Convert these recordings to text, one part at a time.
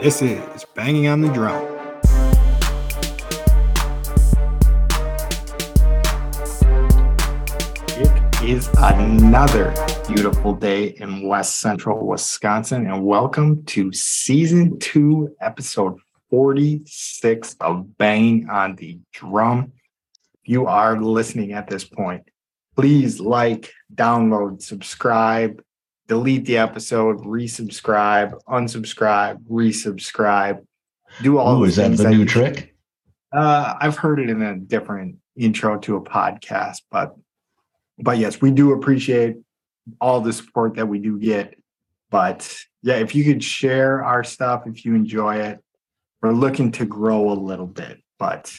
This is Banging on the Drum. It is another beautiful day in West Central Wisconsin, and welcome to season two, episode 46 of Bang on the Drum. If you are listening at this point, please like, download, subscribe, delete the episode, resubscribe, unsubscribe, resubscribe. Do all Ooh, the is that the new trick? Uh, I've heard it in a different intro to a podcast, but but yes, we do appreciate all the support that we do get. But yeah, if you could share our stuff, if you enjoy it, we're looking to grow a little bit, but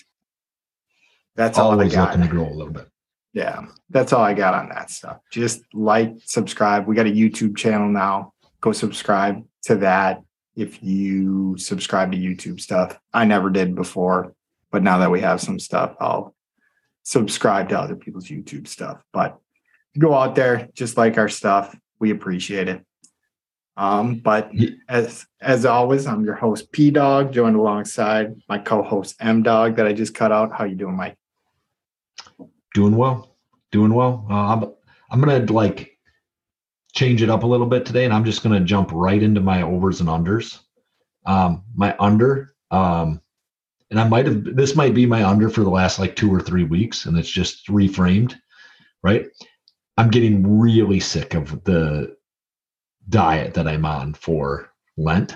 that's all I Always got. looking to grow a little bit. Yeah, that's all I got on that stuff. Just like, subscribe. We got a YouTube channel now. Go subscribe to that if you subscribe to YouTube stuff. I never did before, but now that we have some stuff, I'll subscribe to other people's YouTube stuff. But go out there, just like our stuff. We appreciate it. Um, but as as always, I'm your host P Dog, joined alongside my co-host M Dog that I just cut out. How you doing, Mike? Doing well. Doing well. Uh, I'm I'm gonna like change it up a little bit today, and I'm just gonna jump right into my overs and unders. Um, my under, um, and I might have this might be my under for the last like two or three weeks, and it's just reframed, right? I'm getting really sick of the diet that I'm on for Lent.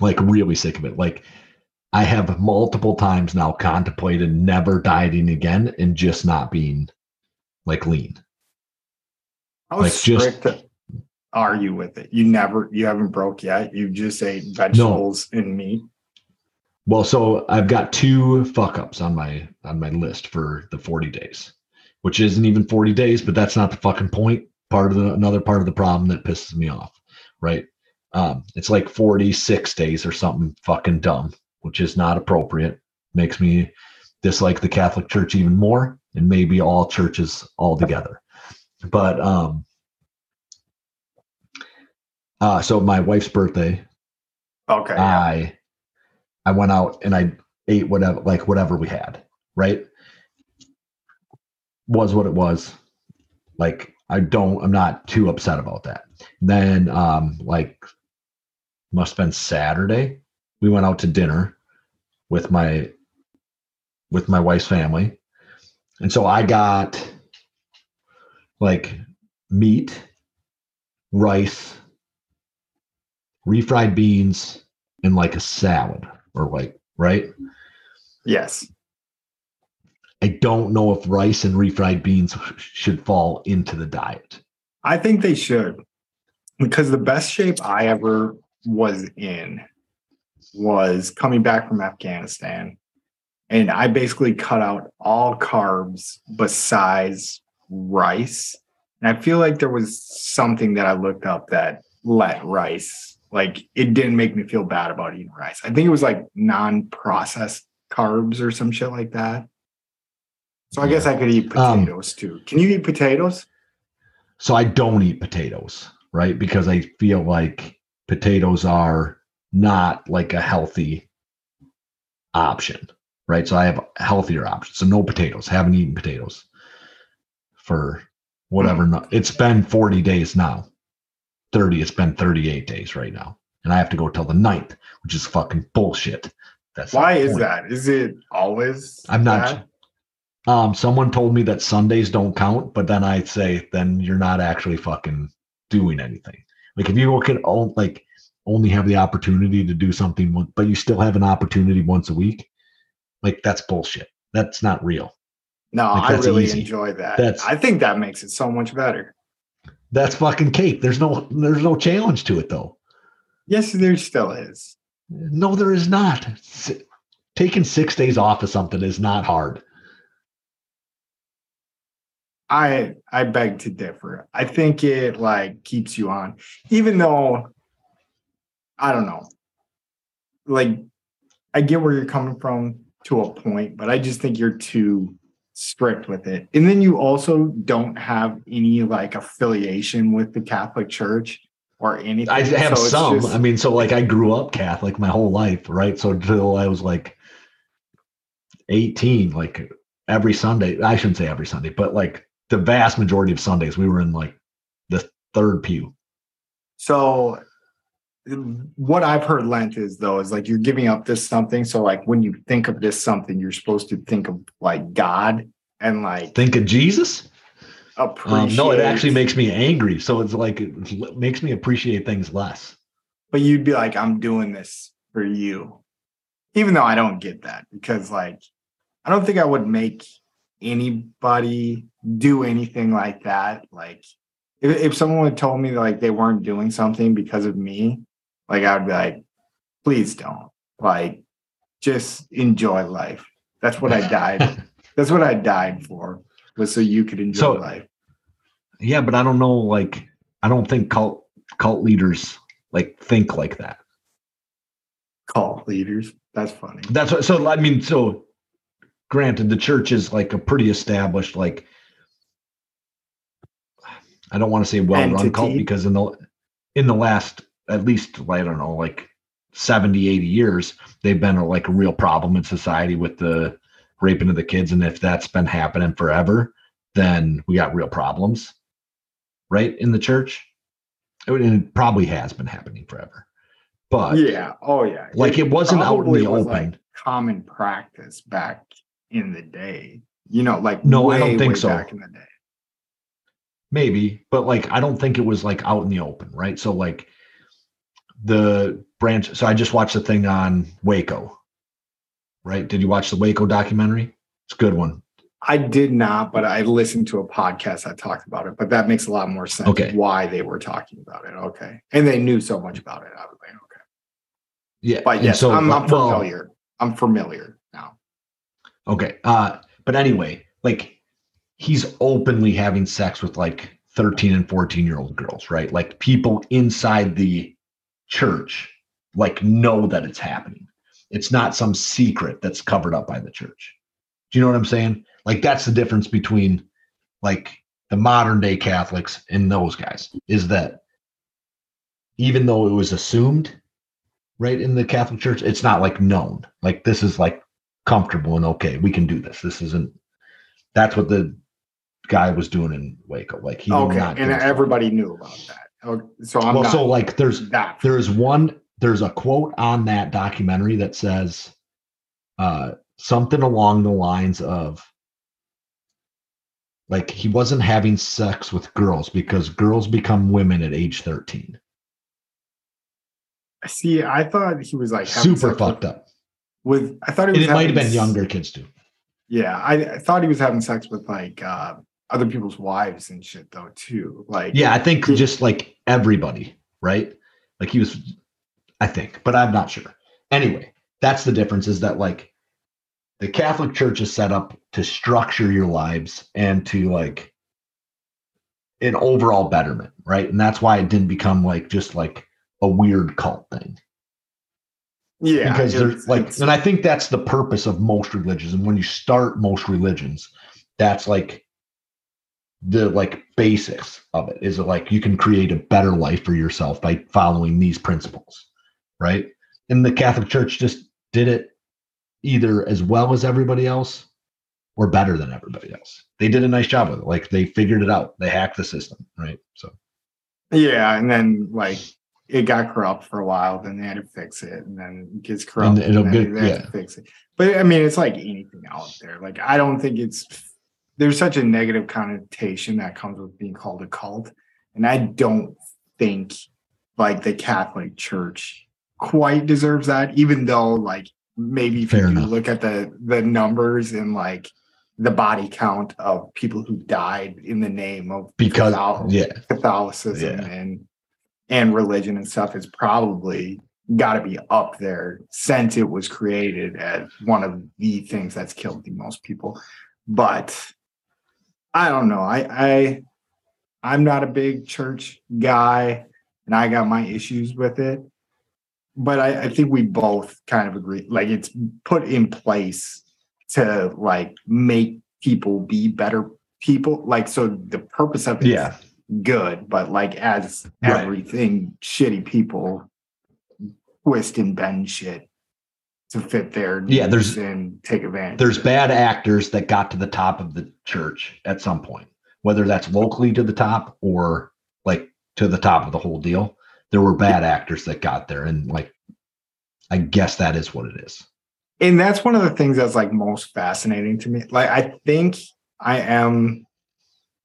Like really sick of it. Like I have multiple times now contemplated never dieting again and just not being like lean. How Like, just- strict are you with it? You never, you haven't broke yet. You just ate vegetables and meat. Well, so I've got two fuck ups on my on my list for the 40 days, which isn't even 40 days, but that's not the fucking point. Part of the another part of the problem that pisses me off, right? Um, it's like 46 days or something fucking dumb, which is not appropriate. Makes me dislike the Catholic Church even more, and maybe all churches altogether. But um, uh, so my wife's birthday, Okay. yeah. I I went out and I ate whatever like whatever we had, right? Was what it was. Like I don't I'm not too upset about that. Then um like must have been Saturday. We went out to dinner with my with my wife's family. And so I got like meat, rice, refried beans, and like a salad or like right yes. i don't know if rice and refried beans should fall into the diet I think they should because the best shape I ever was in was coming back from Afghanistan. And I basically cut out all carbs besides rice. And I feel like there was something that I looked up that let rice, like it didn't make me feel bad about eating rice. I think it was like non processed carbs or some shit like that. So I guess I could eat Um, potatoes too. Can you eat potatoes? so i don't eat potatoes right because i feel like potatoes are not like a healthy option right so i have healthier options so no potatoes haven't eaten potatoes for whatever it's been 40 days now 30 it's been 38 days right now and i have to go till the 9th which is fucking bullshit that's Why is that? Is it always? I'm not. that? Um, someone told me that Sundays don't count, but then I'd say then you're not actually fucking doing anything. Like if you can all like only have the opportunity to do something, but you still have an opportunity once a week, like that's bullshit. That's not real. No, Like, I really easy. enjoy that. That's- I think that makes it so much better. That's fucking cake. There's no there's no challenge to it though. Yes, there still is. No, there is not. S- Taking six days off of something is not hard. I I beg to differ. I think it like keeps you on, even though I don't know. Like, I get where you're coming from to a point, but I just think you're too strict with it. And then you also don't have any like affiliation with the Catholic Church. or anything. I have So some. just- I mean, so like I grew up Catholic my whole life, right? So until I was like 18, like every Sunday, I shouldn't say every Sunday, but like the vast majority of Sundays, we were in like the third pew. So what I've heard Lent is though is like you're giving up this something. So like when you think of this something, you're supposed to think of like God and like Think of Jesus? Um, no, it actually makes me angry. So it's like it makes me appreciate things less. But you'd be like, I'm doing this for you, even though I don't get that because like I don't think I would make anybody do anything like that. Like if, if someone had told me like they weren't doing something because of me, like I would be like, please don't. Like just enjoy life. That's what I died. That's what I died for. Was so you could enjoy So- life. Yeah, but I don't know. Like, I don't think cult cult leaders like think like that. Cult leaders. That's funny. That's what, so. I mean, so granted, the church is like a pretty established, like I don't want to say well run cult because in the in the last at least I don't know like 70, 80 years, they've been a, like a real problem in society with the raping of the kids, and if that's been happening forever, then we got real problems, right? In the church, I mean, it probably has been happening forever, but yeah. Oh yeah. like it wasn't out in the open. like, common practice back in the day. You know, like No, I don't think so. Back in the day. Maybe, but like I don't think it was like out in the open, right? So like the branch. So I just watched the thing on Waco. Right? Did you watch the Waco documentary? It's a good one. I did not, but I listened to a podcast that talked about it. But that makes a lot more sense. Okay. Why they were talking about it? Okay, and they knew so much about it. I was like, okay. Yeah. But yes, so, I'm, I'm but- well, familiar. I'm familiar now. Okay. Uh, but anyway, like he's openly having sex with like 13 and 14 year old girls, right? Like people inside the church like know that it's happening. It's not some secret that's covered up by the church. Do you know what I'm saying? Like that's the difference between like the modern day Catholics and those guys is that even though it was assumed right in the Catholic Church, it's not like known. Like this is like comfortable and okay, we can do this. This isn't. That's what the guy was doing in Waco. Like he Okay, not and give a fuck. everybody knew about that. Okay, so I'm well, not so like there's that. there's one there's a quote on that documentary that says uh something along the lines of like he wasn't having sex with girls because girls become women at age 13 See, I thought he was like super fucked with, up with. I thought he and was. it might have been younger kids too Yeah, I, I thought he was having sex with like uh, other people's wives and shit though too. Like yeah i think just like everybody right? Like he was i think but i'm not sure. Anyway that's the difference is that like the catholic church is set up to structure your lives and to like an overall betterment right? And that's why it didn't become like just like a weird cult thing. Yeah, because there's like and i think that's the purpose of most religions and when you start most religions that's like the like basics of it is like you can create a better life for yourself by following these principles right and the catholic church just did it either as well as everybody else or better than everybody else they did a nice job with it like they figured it out they hacked the system right so yeah, and then like it got corrupt for a while, then they had to fix it, and then it gets corrupt, And it'll then get- they have yeah. to fix it. But I mean, it's like anything out there. Like I don't think it's there's such a negative connotation that comes with being called a cult, and I don't think like the Catholic Church quite deserves that, even though like maybe if Fair you enough. look at the the numbers and like the body count of people who died in the name of because Cathol- yeah Catholicism Yeah. and and religion and stuff is probably got to be up there since it was created as one of the things that's killed the most people. But I don't know. I I I'm not a big church guy, and I got my issues with it. But I, I think we both kind of agree. Like it's put in place to like make people be better people. Like so, the purpose of it is yeah good, but like as Right. everything shitty people twist and bend shit to fit their Yeah, there's- and take advantage. There's bad actors that got to the top of the church at some point, whether that's locally to the top or like to the top of the whole deal. There were bad actors that got there, and like, I guess that is what it is. and that's one of the things that's like most fascinating to me. Like I think I am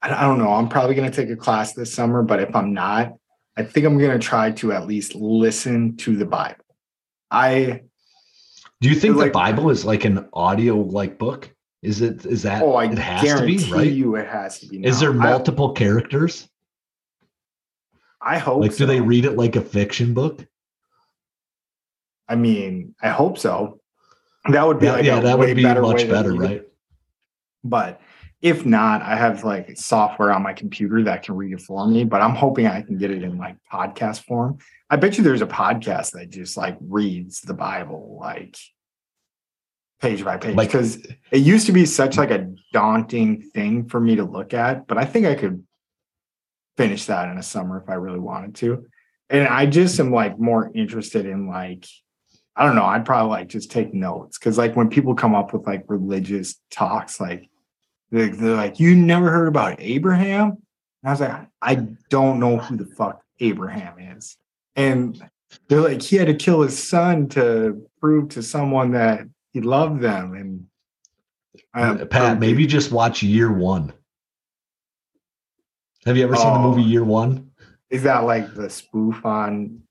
I I don't know, I'm probably going to take a class this summer, but if I'm not, I think I'm going to try to at least listen to the Bible. I Do you think Like- the Bible is like an audio like book? Is it? Is that? oh, I it has to be guarantee right. you it has to be. Is there multiple characters? I, I hope Like, do they read it like a fiction book? I mean, I hope so. That would be Yeah, like yeah a that way would be better much better, right? But if not, I have like software on my computer that can read it for me. But I'm hoping I can get it in like podcast form. I bet you there's a podcast that just like reads the Bible like page by page Like- because it used to be such like a daunting thing for me to look at. But I think I could finish that in a summer if I really wanted to. And I just am like more interested in like I don't know. I'd probably like just take notes because like when people come up with like religious talks, like they're, they're like, "You never heard about Abraham?" And I was like, "I don't know who the fuck Abraham is." And they're like, "He had to kill his son to prove to someone that he loved them." And uh, Pat, maybe just watch Year One. Have you ever seen the movie Oh. Year One? is that like the spoof on?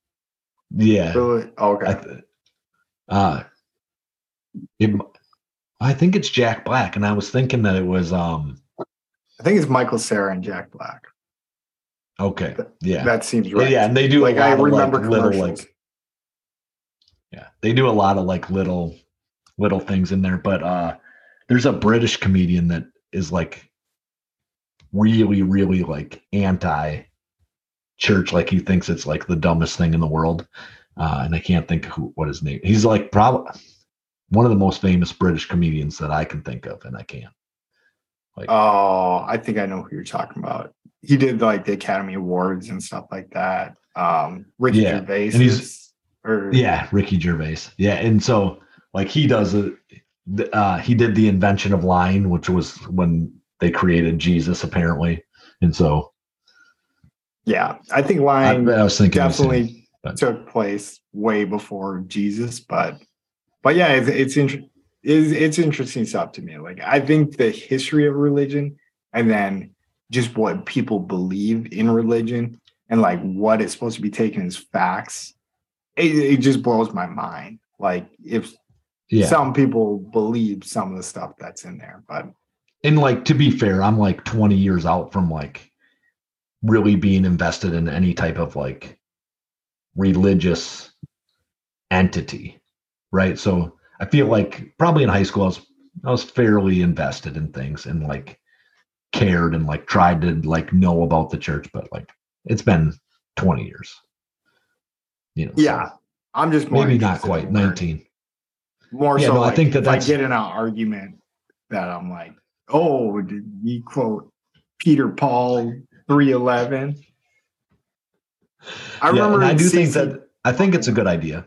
Yeah. Really? Okay. I, th- uh, it, I think it's Jack Black, and I was thinking that it was um. I think it's Michael Cera and Jack Black. Okay. Yeah. That seems right. Yeah, and they do like a lot I of remember like little like yeah, they do a lot of like little little things in there. But uh there's a British comedian that is like really, really like anti church. Like he thinks it's like the dumbest thing in the world. Uh, and I can't think who what his name. He's like probably one of the most famous British comedians that I can think of, and I can't. Oh, I think I know who you're talking about. He did like the Academy Awards and stuff like that. Um, Ricky Yeah, Gervais, and he's- or Yeah, Ricky Gervais. Yeah, and so like he does it. Uh, he did the invention of lying, which was when they created Jesus, apparently. And so yeah. I think lying I was thinking, the same. definitely took place way before Jesus, but but yeah, it's it's, inter- it's it's interesting stuff to me. Like I think the history of religion and then just what people believe in religion and like what is supposed to be taken as facts, it, it just blows my mind. Like if yeah. some people believe some of the stuff that's in there, but and like to be fair, I'm like 20 years out from like really being invested in any type of like religious entity, right? So I feel like probably in high school I was I was fairly invested in things and like cared and like tried to like know about the church, but like it's been 20 years. You know, so yeah, I'm just maybe not quite in learning. 19. More Yeah, so, no, I think that I that's- get in an argument that I'm like, oh, did you quote Peter Paul three eleven? I yeah, remember. I do think that I think it's a good idea.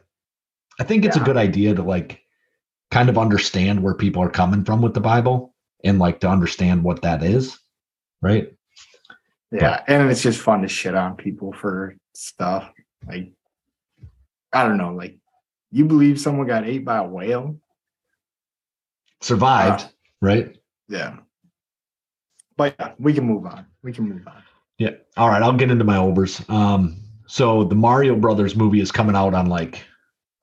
I think it's Yeah. a good idea to like kind of understand where people are coming from with the Bible and like to understand what that is, right? Yeah, and it's just fun to shit on people for stuff like I don't know, like you believe someone got ate by a whale? Survived, Uh, right? Yeah. But yeah, we can move on. We can move on. Yeah. All right, I'll get into my overs. Um, so the Mario Brothers movie is coming out on like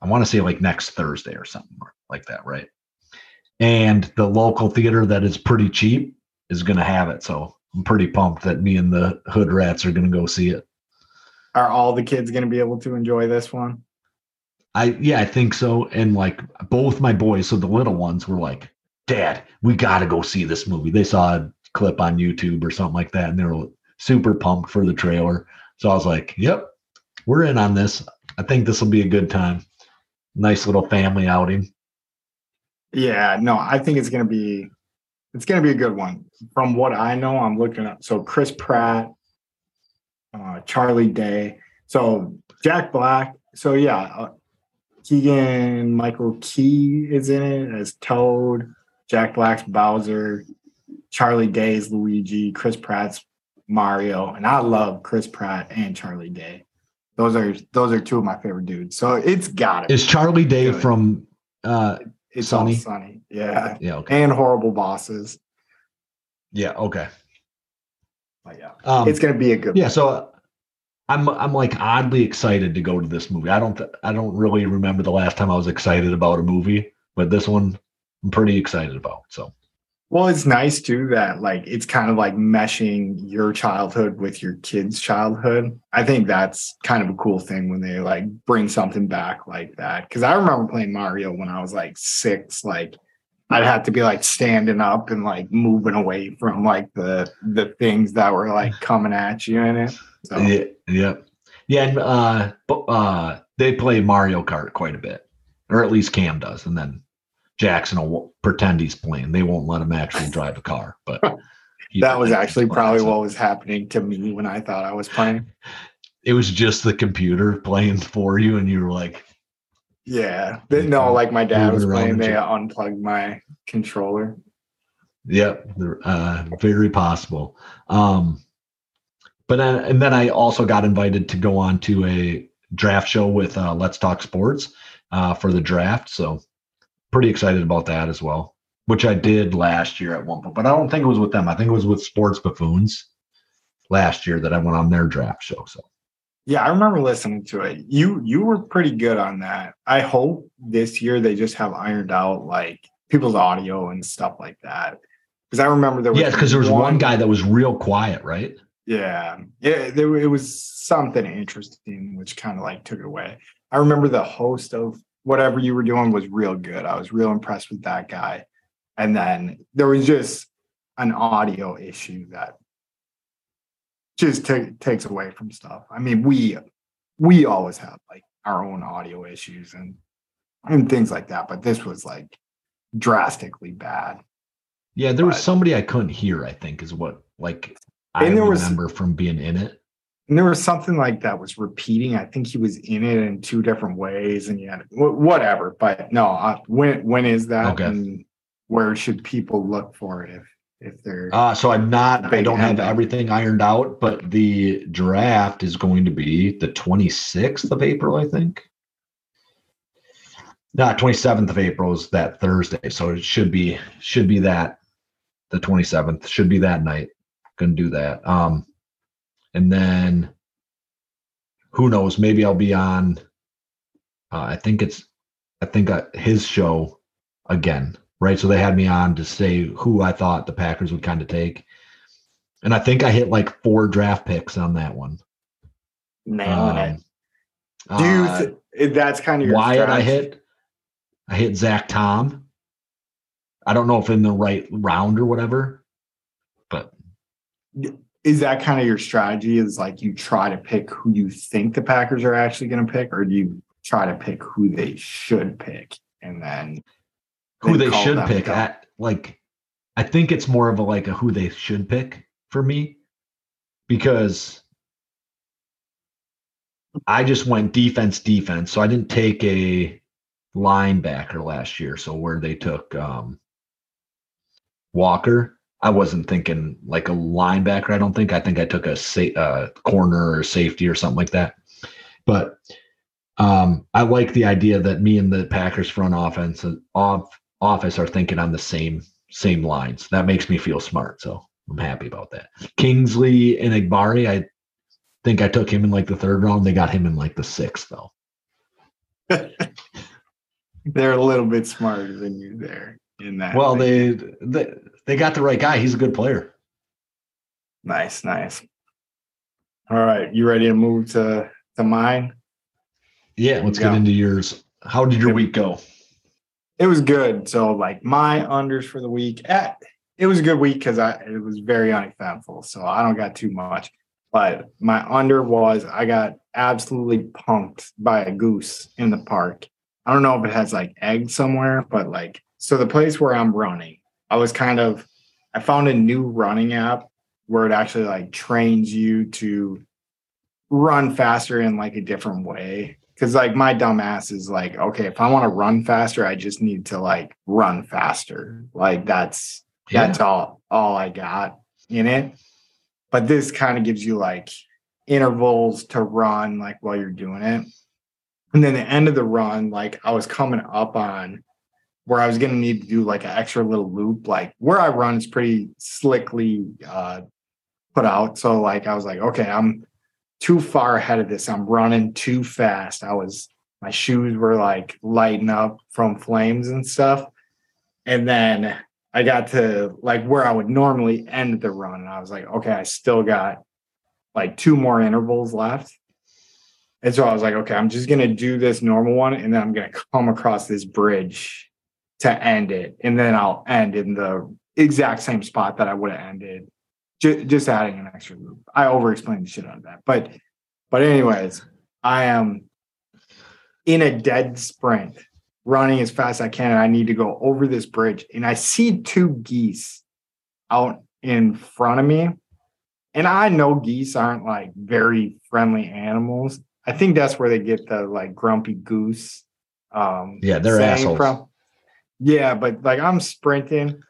I want to say like next Thursday or something like that, right? And the local theater that is pretty cheap is going to have it. So I'm pretty pumped that me and the Hood Rats are going to go see it. Are all the kids going to be able to enjoy this one? I yeah, I think so. And like both my boys, so the little ones were like, Dad, we gotta go see this movie. They saw a clip on YouTube or something like that, and they were super pumped for the trailer. So I was like, Yep, we're in on this. I think this will be a good time. Nice little family outing. Yeah, no, I think it's gonna be it's gonna be a good one. From what I know, I'm looking up. So Chris Pratt, uh, Charlie Day. So Jack Black. So yeah, uh, Keegan Michael Key is in it as Toad. Jack Black's Bowser. Charlie Day's Luigi. Chris Pratt's Mario, and I love Chris Pratt and Charlie Day. Those are those are two of my favorite dudes. So it's got it. Is Charlie Day Good. from uh It's Sunny? sunny. Yeah. yeah, okay. And horrible bosses. Yeah, okay. But yeah. Um it's gonna be a good yeah, so uh, I'm I'm like oddly excited to go to this movie. I don't th- I don't really remember the last time I was excited about a movie, but this one I'm pretty excited about. So Well, it's nice too that like it's kind of like meshing your childhood with your kids' childhood. I think that's kind of a cool thing when they like bring something back like that. Cause I remember playing Mario when I was like six, like I'd have to be like standing up and like moving away from like the the things that were like coming at you in it. So yeah, yeah. Yeah, and uh uh they play Mario Kart quite a bit. Or at least Cam does, and then Jackson will pretend he's playing. They won't let him actually drive a car, but that was actually probably so- what was happening to me when I thought I was playing. it was just the computer playing for you, and you were like, Yeah. No, like my dad was playing, they unplugged my controller. Yep, uh, very possible. Um, but then, and then I also got invited to go on to a draft show with uh, Let's Talk Sports uh, for the draft. So pretty excited about that as well, which I did last year at one point. But I don't think it was with them. I think it was with Sports Buffoons last year that I went on their draft show. So Yeah, I remember listening to it. You you were pretty good on that. I hope this year they just have ironed out like people's audio and stuff like that. Because I remember there was yeah, because there was one guy that was real quiet, right? Yeah, yeah, there it was something interesting which kind of like took it away. I remember the host of whatever you were doing was real good. I was real impressed with that guy. And then there was just an audio issue that just ta- takes away from stuff. I mean, we we always have like our own audio issues and and things like that, but this was like drastically bad. Yeah, there was somebody I couldn't hear. I think is what like I And there was- remember from being in it. And there was something like that was repeating. I think he was in it in two different ways, and yeah, whatever. But no, uh, when when is that? Okay. And where should people look for it if if they're Uh, so I'm not, I don't have everything ironed out, but the draft is going to be the 26th of April, I think. No, 27th of April is that Thursday. So it should be, should be that the 27th, should be that night. Gonna do that. Um, and then who knows, maybe I'll be on, uh, I think it's, I think uh, his show again right? So they had me on to say who I thought the Packers would kind of take. And I think I hit like four draft picks on that one. nailing it? Um, Do you? uh, Th- if that's kind of your Wyatt I hit. I hit Zach Tom. I don't know if in the right round or whatever, but Is that kind of your strategy? Is like you try to pick who you think the Packers are actually going to pick, or do you try to pick who they should pick and then who then they should pick. I, like, I think it's more of a like a who they should pick for me because I just went defense, defense. So I didn't take a linebacker last year. So where they took um, Walker, I wasn't thinking like a linebacker. I don't think. I think I took a sa- uh, corner or safety or something like that. But um, I like the idea that me and the Packers front offense off office are thinking on the same same lines. That makes me feel smart. So I'm happy about that. Kingsley Enagbare, I think I took him in like the third round. They got him in like the sixth though. They're a little bit smarter than you there in that. Well, they they they got the right guy. He's a good player. nice, nice. All right, you ready to move to to mine? Yeah, let's Yeah. get into yours. How did your week go? It was good. So like my unders for the week, eh, it was a good week because I it was very uneventful. So I don't got too much. But my under was I got absolutely punked by a goose in the park. I don't know if it has like eggs somewhere, but like so the place where I'm running, I was kind of I found a new running app where it actually like trains you to run faster in like a different way. Cause like my dumb ass is like, okay, if I want to run faster, I just need to like run faster. Like that's Yeah. that's all all I got in it. But this kind of gives you like intervals to run like while you're doing it. And then the end of the run, like I was coming up on where I was gonna need to do like an extra little loop. Like where I run is pretty slickly uh put out. So like I was like, okay, I'm too far ahead of this. I'm running too fast. I was my shoes were like lighting up from flames and stuff. And then I got to like where I would normally end the run. And I was like, okay, I still got like two more intervals left. And so I was like, okay, I'm just gonna do this normal one and then I'm gonna come across this bridge to end it. And then I'll end in the exact same spot that I would have ended ju- just adding an extra loop. I over explained the shit out of that. But but anyways, I am in a dead sprint, running as fast as I can, and I need to go over this bridge. And I see two geese out in front of me. And I know geese aren't like very friendly animals. I think that's where they get the like grumpy goose. Um Yeah, they're assholes. Yeah, but like I'm sprinting,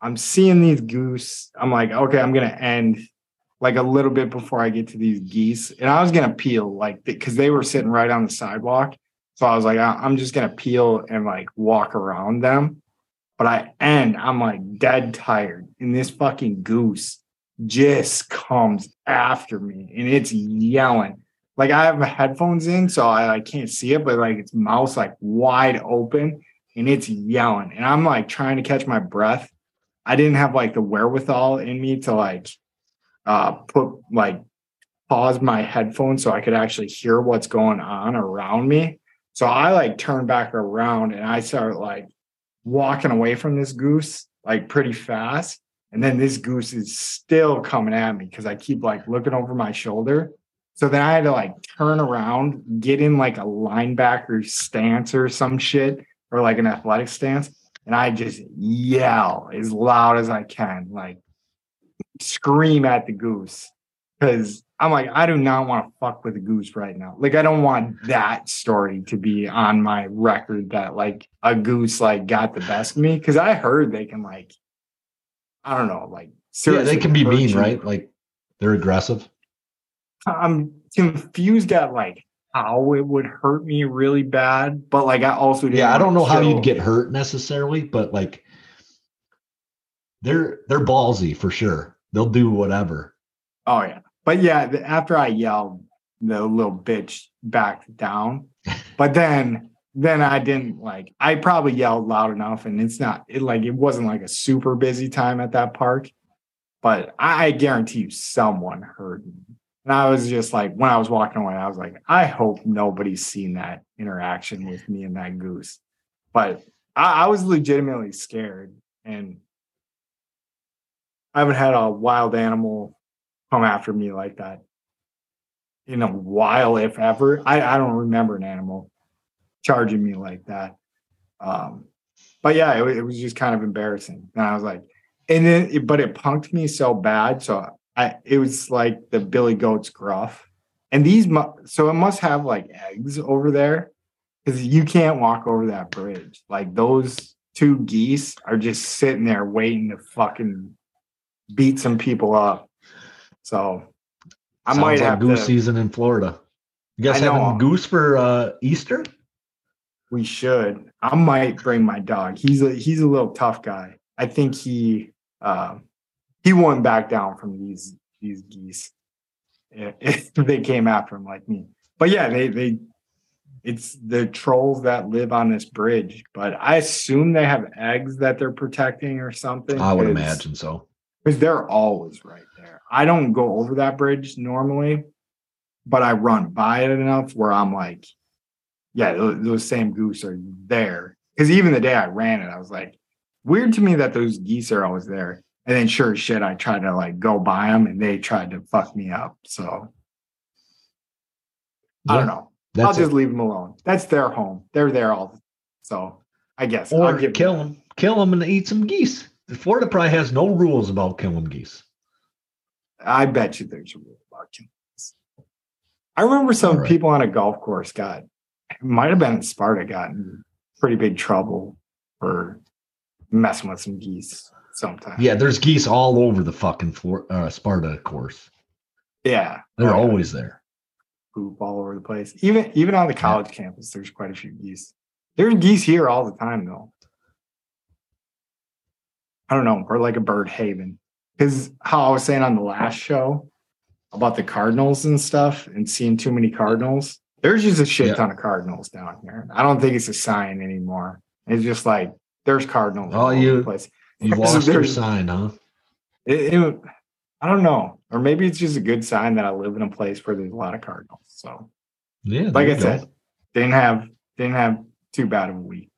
I'm seeing these goose. I'm like, okay, I'm gonna end like a little bit before I get to these geese, and I was gonna peel like because they were sitting right on the sidewalk. So I was like, I'm just gonna peel and like walk around them. But I end, I'm like dead tired, and this fucking goose just comes after me, and it's yelling. Like I have my headphones in, so I, I can't see it, but like its mouth's like wide open and it's yelling and i'm like trying to catch my breath. I didn't have like the wherewithal in me to like uh put like pause my headphones so i could actually hear what's going on around me. So i like turn back around and i start like walking away from this goose like pretty fast. And then this goose is still coming at me because i keep like looking over my shoulder. So then i had to like turn around get in like a linebacker stance or some shit or like an athletic stance and I just yell as loud as I can, like scream at the goose. Cause I'm like, I do not want to fuck with a goose right now. Like, I don't want that story to be on my record that like a goose like got the best of me. Cause I heard they can like, I don't know, like Yeah, they can be mean, you. right? Like they're aggressive. I'm confused at like how it would hurt me really bad, but like I also Yeah, I don't know how you'd get hurt necessarily, but like they're they're ballsy for sure. They'll do whatever. Oh yeah, but yeah. After I yelled, the little bitch backed down. But then, then I didn't like. I probably yelled loud enough, and it's not. It like it wasn't like a super busy time at that park. But I, I guarantee you, someone heard me. And I was just like, when I was walking away, I was like, I hope nobody's seen that interaction with me and that goose. But I, I was legitimately scared, and I haven't had a wild animal come after me like that in a while, if ever. I, I don't remember an animal charging me like that. Um, but yeah, it, it was just kind of embarrassing. And I was like, and then, but it punked me so bad. So I, it was like the Billy Goat's gruff. And these, mu- so it must have like eggs over there because you can't walk over that bridge. Like those two geese are just sitting there waiting to fucking beat some people up. So I Sounds might like have goose to. season in Florida. You guys having goose for uh Easter? We should. I might bring my dog. He's a he's a little tough guy. I think he uh, he wouldn't back down from these these geese if, if they came after him like me. But yeah, they they it's the trolls that live on this bridge. But I assume they have eggs that they're protecting or something. I would imagine so. because they're always right there. I don't go over that bridge normally, but I run by it enough where I'm like, yeah, those, those same goose are there. Because even the day I ran it, I was like, weird to me that those geese are always there. And then sure as shit, I tried to like go buy them and they tried to fuck me up. So I don't know. I'll just it. leave them alone. That's their home. They're there all. So I guess I'll Or give kill that. them, kill them, and eat some geese. Florida probably has no rules about killing geese. I bet you there's a rule about killing. I remember some right. people on a golf course got, might have been in Sparta, got in pretty big trouble for messing with some geese sometimes. Yeah, there's geese all over the fucking floor, uh, Sparta of course. Yeah. They're always there. poop all over the place. Even even on the college campus, there's quite a few geese. There's geese here all the time though. I don't know, we're like a bird haven. Because how I was saying on the last show about the cardinals and stuff and seeing too many cardinals, there's just a shit Yeah. ton of cardinals down here. I don't think it's a sign anymore. It's just like there's cardinals all over you- the place. You lost your sign, huh? It, it, I don't know. Or maybe it's just a good sign that I live in a place where there's a lot of cardinals. So Yeah. like I go. said, didn't have didn't have too bad of a week.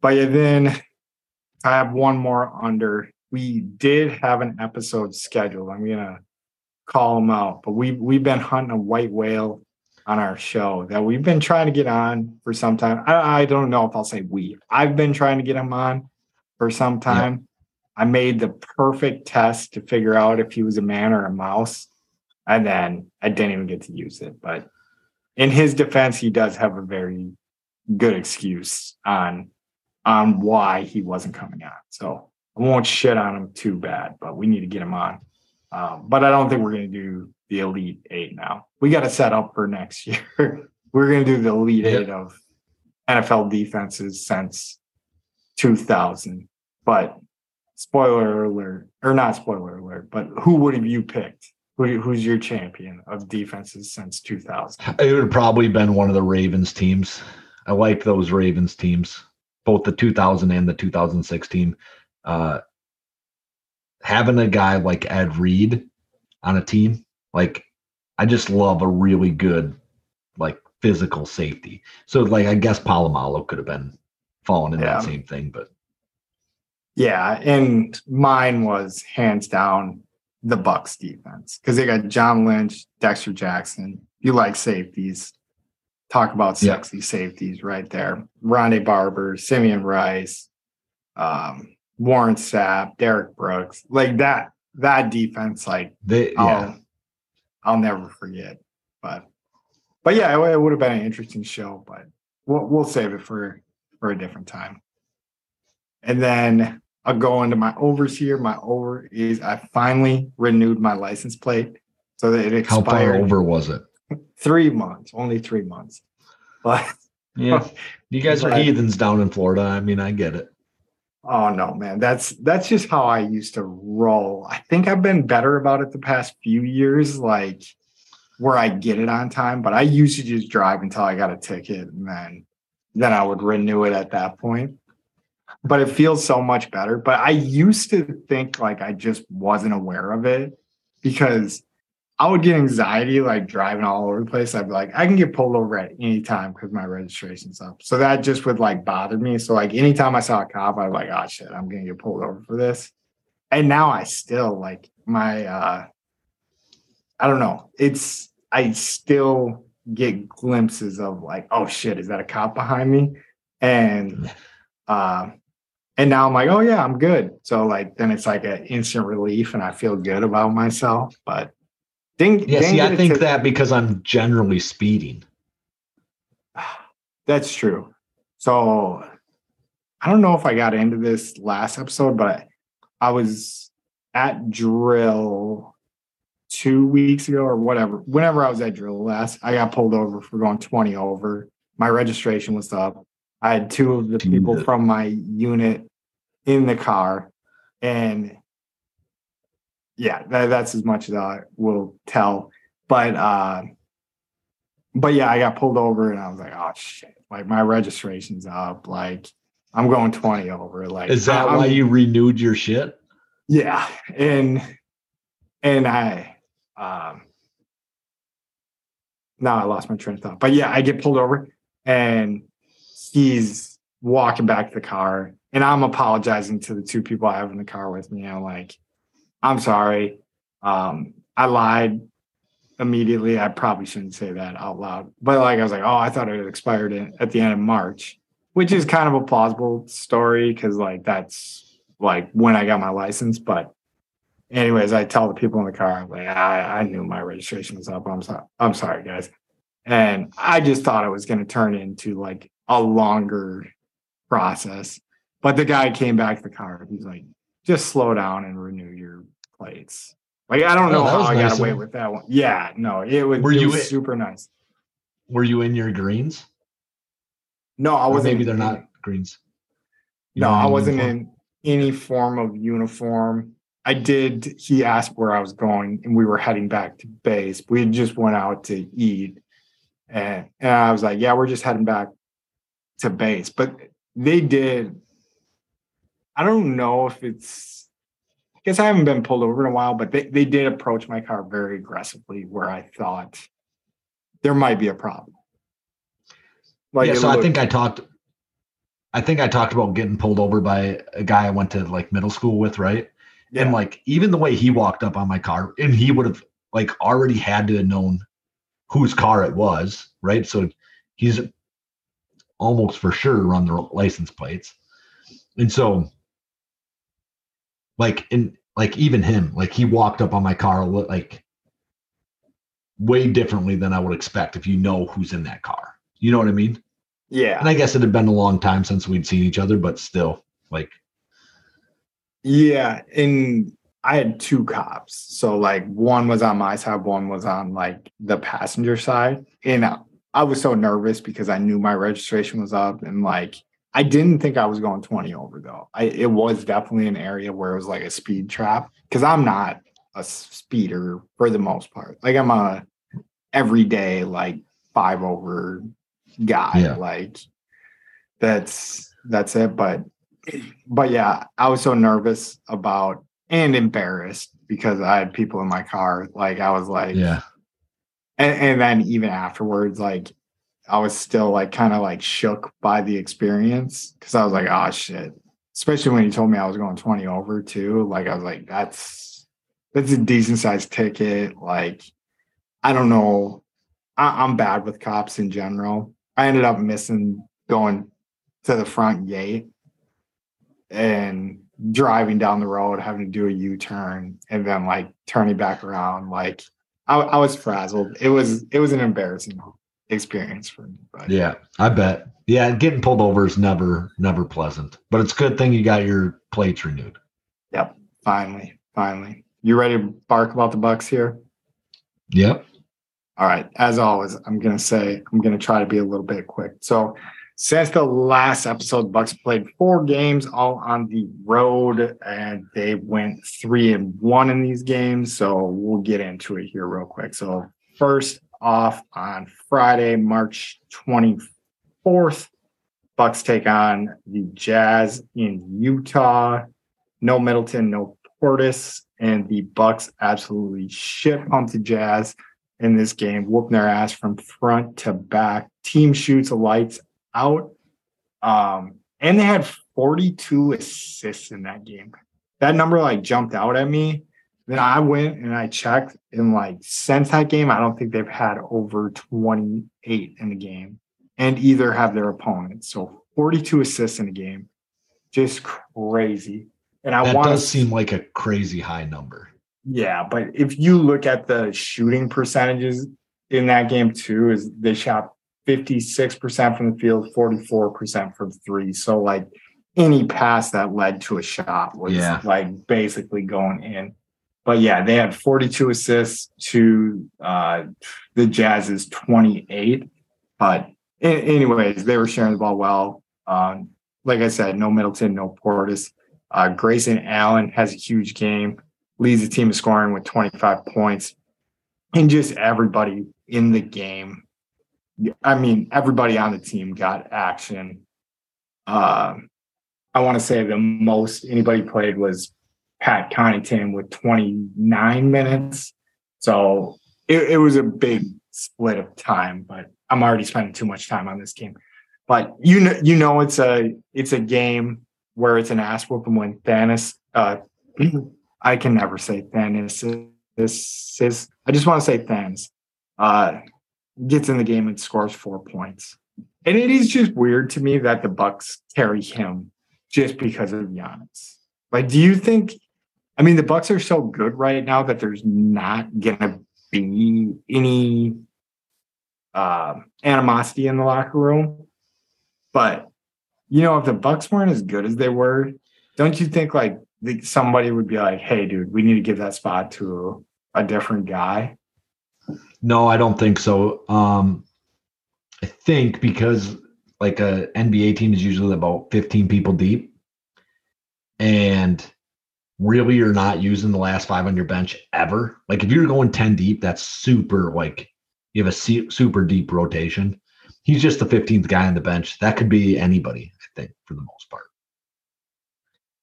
But yeah, then I have one more under. We did have an episode scheduled. I'm gonna call them out, but we we've been hunting a white whale on our show that we've been trying to get on for some time. I, I don't know if I'll say we. I've been trying to get him on for some time. I made the perfect test to figure out if he was a man or a mouse, and then I didn't even get to use it. But in his defense, he does have a very good excuse on on why he wasn't coming on. So I won't shit on him too bad, but we need to get him on. Um, but I don't think we're going to do the elite eight now. We got to set up for next year. we're going to do the elite Yep. eight of NFL defenses since 2000. But spoiler alert, or not spoiler alert, but who would have you picked? Who, who's your champion of defenses since 2000? It would have probably been one of the Ravens teams. I like those Ravens teams, both the 2000 and the 2016. Uh, having a guy like Ed Reed on a team, like I just love a really good, like physical safety. So, like I guess Polamalu could have been falling in Yeah. that same thing, but Yeah, and mine was hands down the Bucs defense because they got John Lynch, Dexter Jackson. You like safeties? Talk about Yeah. sexy safeties right there. Rondé Barber, Simeon Rice, um, Warren Sapp, Derrick Brooks, like that. That defense, like they I'll, yeah. I'll never forget. But, but yeah, it, it would have been an interesting show, but we'll we'll save it for for a different time. And then I'll go into my overs here. My over is I finally renewed my license plate so that it expired. How far over was it? three months, only three months. But Yeah, you guys are heathens down in Florida. I mean, I get it. Oh no, man. That's that's just how I used to roll. I think I've been better about it the past few years, like where I get it on time, but I used to just drive until I got a ticket and then then I would renew it at that point. But it feels so much better. But I used to think like I just wasn't aware of it because I would get anxiety like driving all over the place. I'd be like, I can get pulled over at any time because my registration's up. So that just would like bother me. So like anytime I saw a cop, I'd like, oh shit, I'm gonna get pulled over for this. And now I still like my uh I don't know. It's I still get glimpses of like, oh shit, is that a cop behind me? And uh and now I'm like, oh yeah, I'm good. So like then it's like an instant relief and I feel good about myself. But didn't, Yeah, didn't see, I think ticket. that because I'm generally speeding. That's true. So I don't know if I got into this last episode, but I was at drill two weeks ago or whatever. Whenever I was at drill last, I got pulled over for going 20 over. My registration was up. I had two of the people from my unit in the car. And yeah, that, that's as much as I will tell. But uh but yeah, I got pulled over and I was like, oh shit, like my registration's up. Like I'm going 20 over. Like Is that I'm- why you renewed your shit? yeah. And and I um now I lost my train of thought. But yeah, I get pulled over and he's walking back to the car and I'm apologizing to the two people I have in the car with me. I'm like, I'm sorry. Um, I lied immediately. I probably shouldn't say that out loud. But like I was like, oh, I thought it expired at the end of March, which is kind of a plausible story because like that's like when I got my license. But anyways, I tell the people in the car, I'm like, I, I knew my registration was up. I'm sorry. I'm sorry, guys. And I just thought it was going to turn into like a longer process. But the guy came back to the car. He's like, just slow down and renew your plates. Like, I don't Oh, know that how I nice got away with that one. Yeah, no, it was, Were it you was in- super nice. Were you in your greens? No, I wasn't. maybe they're not greens. You No, I wasn't uniform? in any form of uniform. I did. He asked where I was going, and we were heading back to base. We just went out to eat, and and I was like, "Yeah, we're just heading back to base." But they did. I don't know if it's. I guess I haven't been pulled over in a while, but they, they did approach my car very aggressively, where I thought there might be a problem. Like yeah, so I think I talked. I think I talked about getting pulled over by a guy I went to like middle school with, right? yeah, And like even the way he walked up on my car, and he would have like already had to have known whose car it was, right? So he's almost for sure run the license plates. And so like in like even him, like he walked up on my car like way differently than I would expect if you know who's in that car. You know what I mean? yeah. And I guess it had been a long time since we'd seen each other, but still, like, Yeah, and I had two cops. So like one was on my side, one was on like the passenger side. And I- I was so nervous because I knew my registration was up and like I didn't think I was going 20 over though. I it was definitely an area where it was like a speed trap because I'm not a speeder for the most part. Like I'm a everyday like five over guy. Yeah. Like that's that's it. But but yeah, I was so nervous about and embarrassed because I had people in my car. Like I was like, yeah, and, and then even afterwards, like I was still like kind of like shook by the experience because I was like, oh shit. Especially when he told me I was going 20 over too. Like I was like, that's that's a decent sized ticket. Like, I don't know. I, I'm bad with cops in general. I ended up missing going to the front gate and driving down the road, having to do a U-turn, and then like turning back around. Like I, I was frazzled. It was it was an embarrassing experience for me. But yeah, I bet. Yeah, getting pulled over is never, never pleasant, but it's a good thing you got your plates renewed. yep, finally, finally. You ready to bark about the Bucks here? Yep. All right. As always, I'm gonna say I'm gonna try to be a little bit quick. So since the last episode, Bucks played four games all on the road, and they went three and one in these games. So we'll get into it here real quick. So first off, on Friday, March 24th, Bucks take on the Jazz in Utah. No Middleton, no Portis, and the Bucks absolutely shit pumped the Jazz in this game, whooping their ass from front to back. Team shoots lights out. Um, and they had 42 assists in that game. That number like jumped out at me. Then I went and I checked, and like since that game, I don't think they've had over 28 in the game, and either have their opponents. So 42 assists in a game, just crazy. And I want does seem like a crazy high number. yeah, but if you look at the shooting percentages in that game too, is they shot 56% from the field, 44% from three. So like any pass that led to a shot was Yeah. like basically going in. But yeah, they had 42 assists to uh the Jazz's 28. But anyways, they were sharing the ball well. Um, like I said, no Middleton, no Portis. Uh, Grayson Allen has a huge game leads the team in scoring with 25 points. And just everybody in the game. I mean, everybody on the team got action. Um, I want to say the most anybody played was Pat Connaughton with 29 minutes. So it, it was a big split of time, but I'm already spending too much time on this game. But you know, you know, it's a it's a game where it's an ass whooping when Thanos uh I can never say Thanos. This is I just want to say Thanos. Uh, gets in the game and scores four points, and it is just weird to me that the Bucks carry him just because of Giannis. Like, do you think? I mean, the Bucks are so good right now that there's not gonna be any uh, animosity in the locker room. But you know, if the Bucks weren't as good as they were, don't you think like somebody would be like, "Hey, dude, we need to give that spot to a different guy"? No, I don't think so. Um, I think because like a NBA team is usually about 15 people deep, and really you're not using the last five on your bench ever. Like if you're going 10 deep, that's super like you have a super deep rotation. He's just the 15th guy on the bench. That could be anybody, I think, for the most part.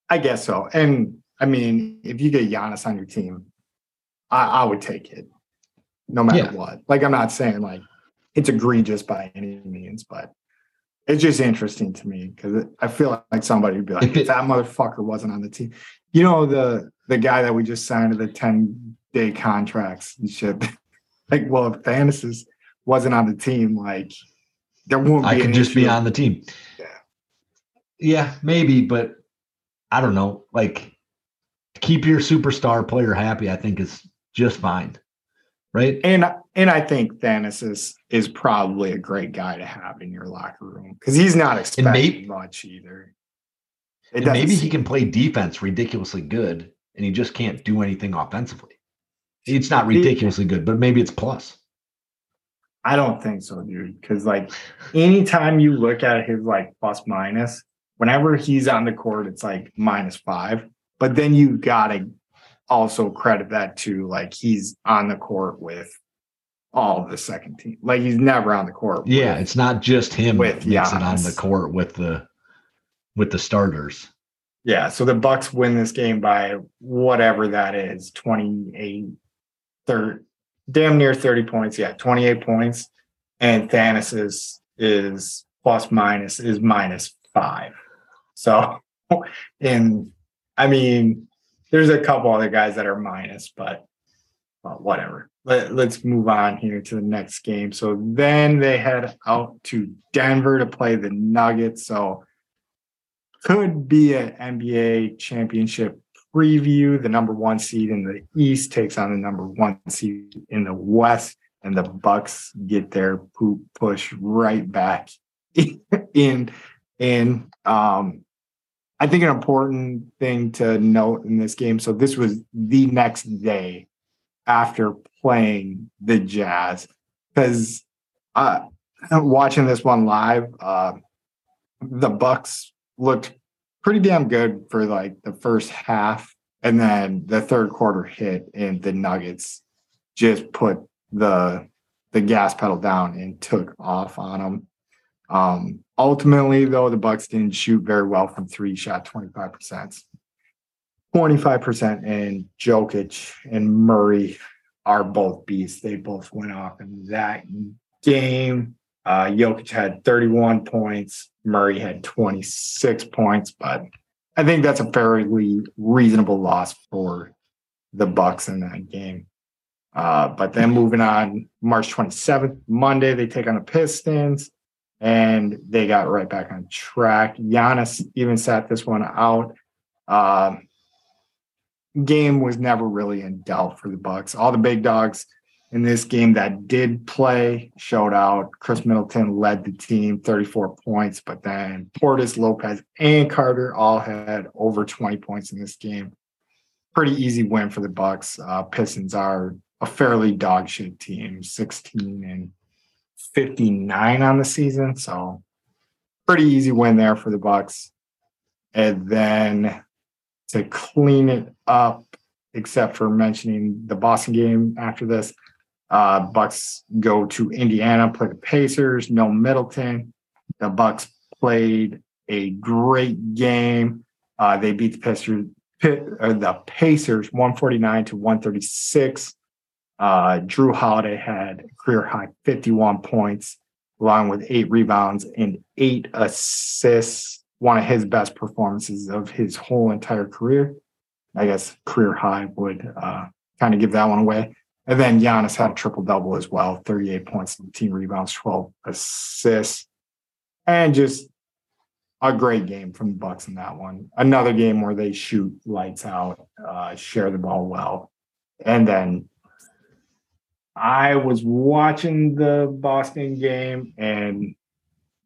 I guess so. And I mean, if you get Giannis on your team, I, I would take it no matter yeah. what. Like I'm not saying like it's egregious by any means, but it's just interesting to me because I feel like somebody would be like, if, it, that motherfucker wasn't on the team. You know, the the guy that we just signed to the 10 day contracts and shit. like, well, if Thanasis wasn't on the team, like there won't I could just be on the team. Yeah. Yeah, maybe, but I don't know. Like keep your superstar player happy, I think is just fine right? And and I think Thanos is is probably a great guy to have in your locker room because he's not expecting maybe, much either. Maybe he can play defense ridiculously good, and he just can't do anything offensively. It's not ridiculously good, but maybe it's plus. I don't think so, dude. Because like anytime you look at his like plus minus, whenever he's on the court, it's like minus five. But then you gotta also credit that to like he's on the court with all of the second team. Like he's never on the court. Yeah, with, it's not just him with mixing on the court with the with the starters. Yeah, so the Bucks win this game by whatever that is, 28 30 damn near 30 points. Yeah, 28 points. And Thanos is is plus minus is minus five. So and I mean there's a couple other guys that are minus, but well, whatever. Let, let's move on here to the next game. So then they head out to Denver to play the Nuggets. So could be an NBA championship preview. The number one seed in the East takes on the number one seed in the West, and the Bucks get their poop push right back in. In um, I think an important thing to note in this game. So this was the next day after playing the Jazz, because uh, watching this one live, uh, the Bucks looked pretty damn good for like the first half, and then the third quarter hit, and the Nuggets just put the the gas pedal down and took off on them. Um, ultimately, though, the Bucks didn't shoot very well from three, shot 25%. 25% and Jokic and Murray are both beasts. They both went off in that game. Uh, Jokic had 31 points. Murray had 26 points, but I think that's a fairly reasonable loss for the Bucks in that game. Uh, but then moving on, March 27th, Monday, they take on the Pistons and they got right back on track. Giannis even sat this one out. Um, game was never really in doubt for the Bucks. All the big dogs in this game that did play showed out. Khris Middleton led the team, 34 points, but then Portis, Lopez, and Carter all had over 20 points in this game. Pretty easy win for the Bucks. Uh, Pistons are a fairly dog shit team, 16 and 59 on the season. So pretty easy win there for the Bucks. And then to clean it up, except for mentioning the Boston game after this, uh, Bucks go to Indiana, play the Pacers, no Middleton. The Bucks played a great game. Uh, they beat the Pacers, uh, the Pacers 149 to 136. Uh, Jrue Holiday had career high 51 points, along with eight rebounds and eight assists. One of his best performances of his whole entire career. I guess career high would uh, kind of give that one away. And then Giannis had a triple double as well 38 points, 17 rebounds, 12 assists. And just a great game from the Bucks in that one. Another game where they shoot lights out, uh, share the ball well, and then I was watching the Boston game, and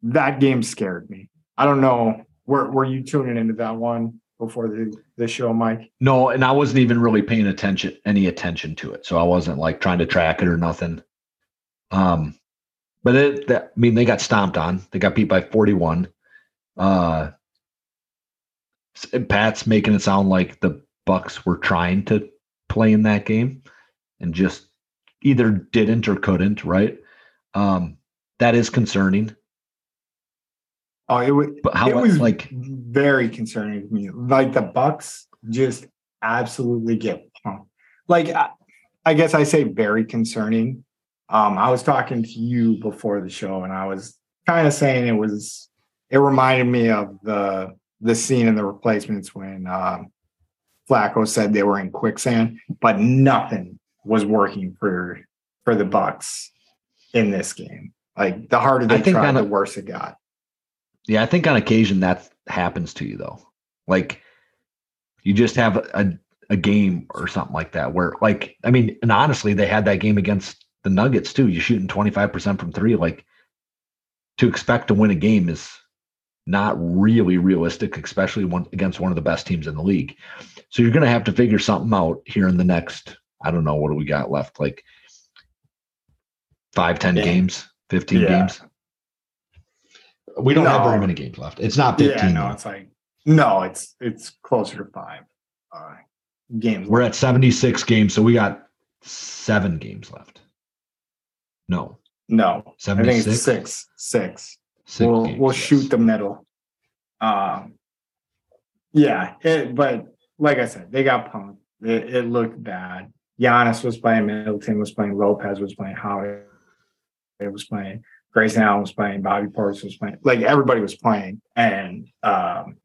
that game scared me. I don't know. Were Were you tuning into that one before the the show, Mike? No, and I wasn't even really paying attention any attention to it, so I wasn't like trying to track it or nothing. Um, but it, that, I mean, they got stomped on. They got beat by forty-one. Uh, Pat's making it sound like the Bucks were trying to play in that game and just either didn't or couldn't. Right? Um, that is concerning. Oh, it was. But how it was like very concerning to me. Like the Bucks just absolutely get pumped. Like I, I guess I say very concerning. Um, I was talking to you before the show, and I was kind of saying it was. It reminded me of the the scene in the replacements when um, Flacco said they were in quicksand, but nothing was working for for the Bucks in this game. Like the harder they tried, the worse it got. Yeah, I think on occasion that happens to you though. Like you just have a a game or something like that where like I mean, and honestly, they had that game against the Nuggets too. You're shooting 25% from 3 like to expect to win a game is not really realistic, especially one against one of the best teams in the league. So you're going to have to figure something out here in the next I don't know what do we got left like 5 10 Yeah. games, 15 Yeah. games. We don't have very many games left. It's not 15. Yeah, no, it's like no, it's it's closer to five uh, games. We're at 76 games, so we got seven games left. No, no, I think it's six, six. Six we'll games, we'll yes. shoot the middle. Um, yeah, it, but like I said, they got punked. It, it looked bad. Giannis was playing, Middleton was playing, Lopez was playing, Howard was playing, Grayson Allen was playing, Bobby Portis was playing. Like everybody was playing, and um,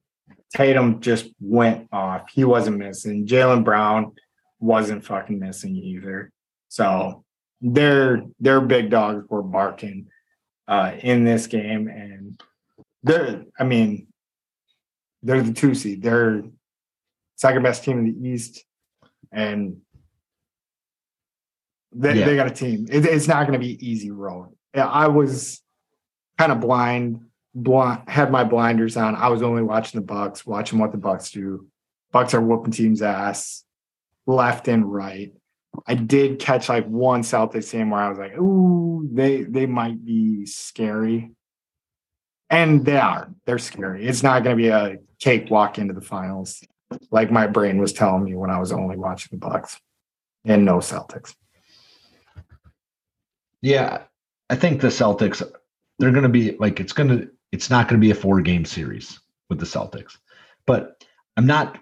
Tatum just went off. He wasn't missing. Jaylen Brown wasn't fucking missing either. So their their big dogs were barking uh, in this game, and they're I mean they're the two seed. They're second best team in the East, and they, Yeah. they got a team. It, it's not going to be easy road. I was kind of blind, blind, had my blinders on. I was only watching the Bucks, watching what the Bucks do. Bucks are whooping teams' ass left and right. I did catch like one Celtics game where I was like, "Ooh, they they might be scary," and they are. They're scary. It's not going to be a cakewalk into the finals, like my brain was telling me when I was only watching the Bucks and no Celtics. Yeah, I think the Celtics, they're going to be like, it's going to, it's not going to be a four game series with the Celtics. But I'm not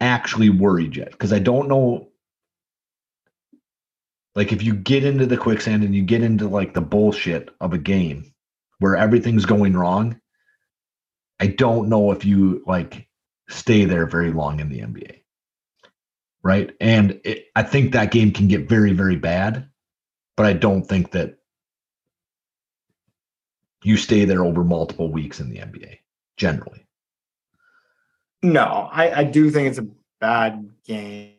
actually worried yet because I don't know. Like, if you get into the quicksand and you get into like the bullshit of a game where everything's going wrong, I don't know if you like stay there very long in the NBA. Right. And it, I think that game can get very, very bad but I don't think that you stay there over multiple weeks in the NBA generally. No, I, I do think it's a bad game.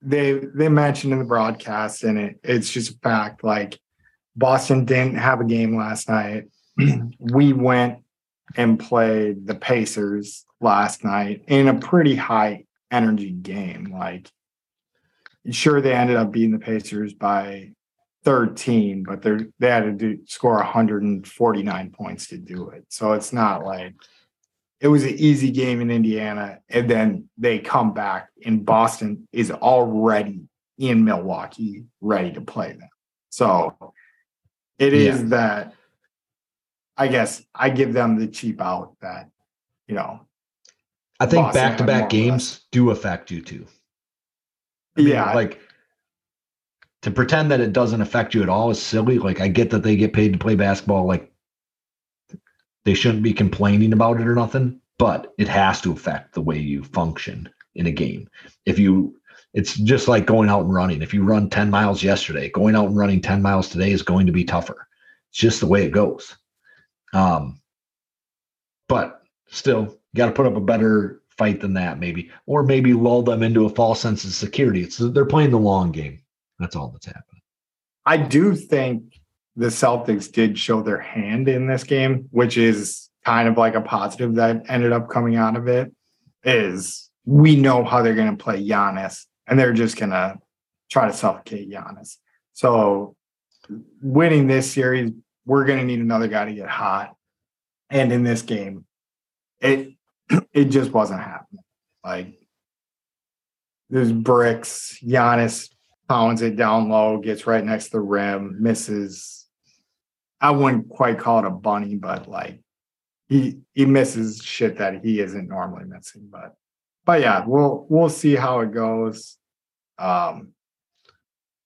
They they mentioned in the broadcast, and it, it's just a fact. Like Boston didn't have a game last night. we went and played the Pacers last night in a pretty high energy game. Like, sure, they ended up beating the Pacers by 13, but they they had to do, score 149 points to do it. So it's not like it was an easy game in Indiana, and then they come back, and Boston is already in Milwaukee, ready to play them. So it is Yeah. that. I guess I give them the cheap out that, you know, I think back to back games do affect you too. I mean, yeah, Like to pretend that it doesn't affect you at all is silly. Like I get that they get paid to play basketball. Like they shouldn't be complaining about it or nothing, but it has to affect the way you function in a game. If you, it's just like going out and running. If you run 10 miles yesterday, going out and running 10 miles today is going to be tougher. It's just the way it goes. Um, but still, you got to put up a better fight than that, maybe, or maybe lull them into a false sense of security. It's they're playing the long game. That's all that's happening. I do think the Celtics did show their hand in this game, which is kind of like a positive that ended up coming out of it. Is we know how they're going to play Giannis, and they're just going to try to suffocate Giannis. So, winning this series, we're going to need another guy to get hot. And in this game, it it just wasn't happening. Like there's bricks. Giannis pounds it down low, gets right next to the rim, misses. I wouldn't quite call it a bunny, but like he he misses shit that he isn't normally missing. But but yeah, we'll we'll see how it goes. Um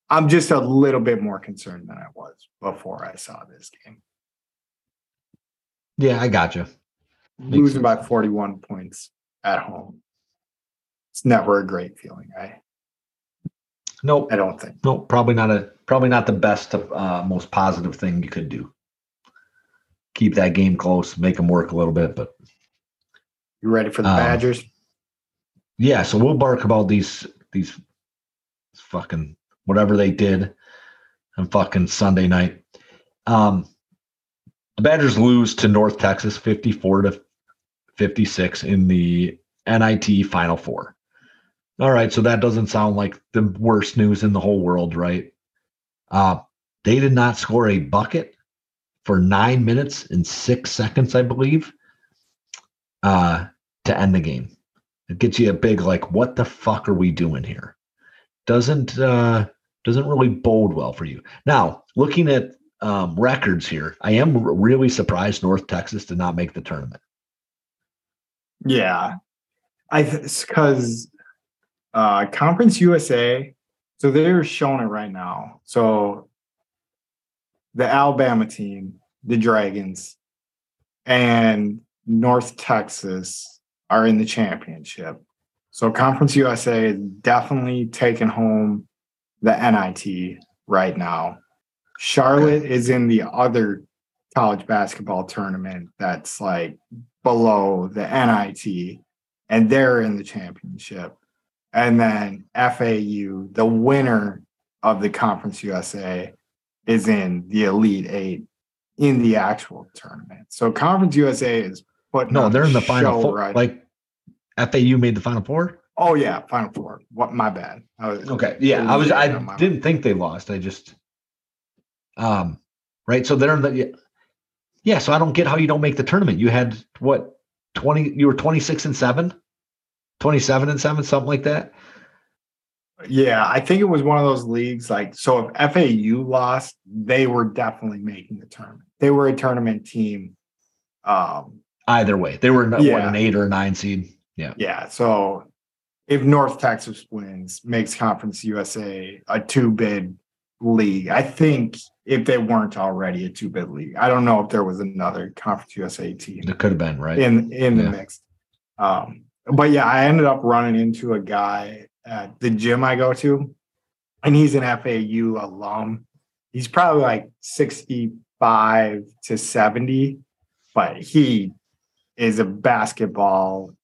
I'm just a little bit more concerned than I was before I saw this game. Yeah, I got you. Losing by 41 points at home. It's never a great feeling, right? Nope. I don't think. Nope. Probably not a probably not the best of uh, most positive thing you could do. Keep that game close, make them work a little bit, but you ready for the Um, Badgers? yeah. So we'll bark about these these fucking whatever they did on fucking Sunday night. Um, the Badgers lose to North Texas, fifty-four to fifty-six in the NIT Final Four. All right, so that doesn't sound like the worst news in the whole world, right? Uh, they did not score a bucket for nine minutes and six seconds, I believe, uh, to end the game. It gets you a big like, what the fuck are we doing here? Doesn't uh, doesn't really bode well for you. Now, looking at um, records here, I am really surprised North Texas did not make the tournament. Yeah. I because uh Conference USA, so they're showing it right now. So the Alabama team, the Dragons, and North Texas are in the championship. So Conference USA is definitely taking home the NIT right now. Charlotte is in the other college basketball tournament that's like below the NIT, and they're in the championship. And then FAU, the winner of the Conference USA, is in the Elite Eight in the actual tournament. So Conference USA is putting No, they're in the final four. right- Like FAU made the final four. oh yeah, Final Four. What? My bad. I was, Okay. Yeah. I was I didn't think they lost. I just um right. So they're in the yeah, so I don't get how you don't make the tournament. You had what 20 you were 26 and 7? 27 and 7, something like that. Yeah, I think it was one of those leagues like so if FAU lost, they were definitely making the tournament. They were a tournament team. Um Either way. They were in, what an 8 or a 9 seed. Yeah. yeah, so if North Texas wins, makes Conference USA a two bid league. I think if they weren't already a two bid league. I don't know if there was another Conference USA team It could have been, right? in in the Yeah. mix. Um, but yeah, I ended up running into a guy at the gym I go to, and he's an FAU alum. He's probably like 65 to 70, but he is a basketball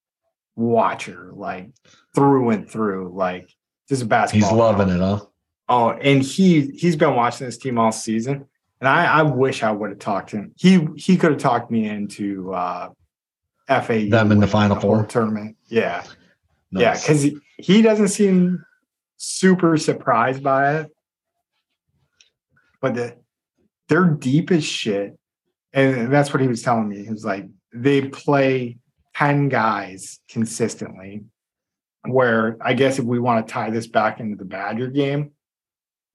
watcher, like through and through, like just a basketball. He's loving it, huh? Oh, and he he's been watching this team all season, and I, I wish I would have talked to him. He he could have talked me into uh, FAU Them in the Final whole Four? tournament. Yeah, yeah, because he, he doesn't seem super surprised by it, but the, they're deep as shit, and that's what he was telling me. He was like, they play ten guys consistently. Where I guess if we want to tie this back into the Badger game,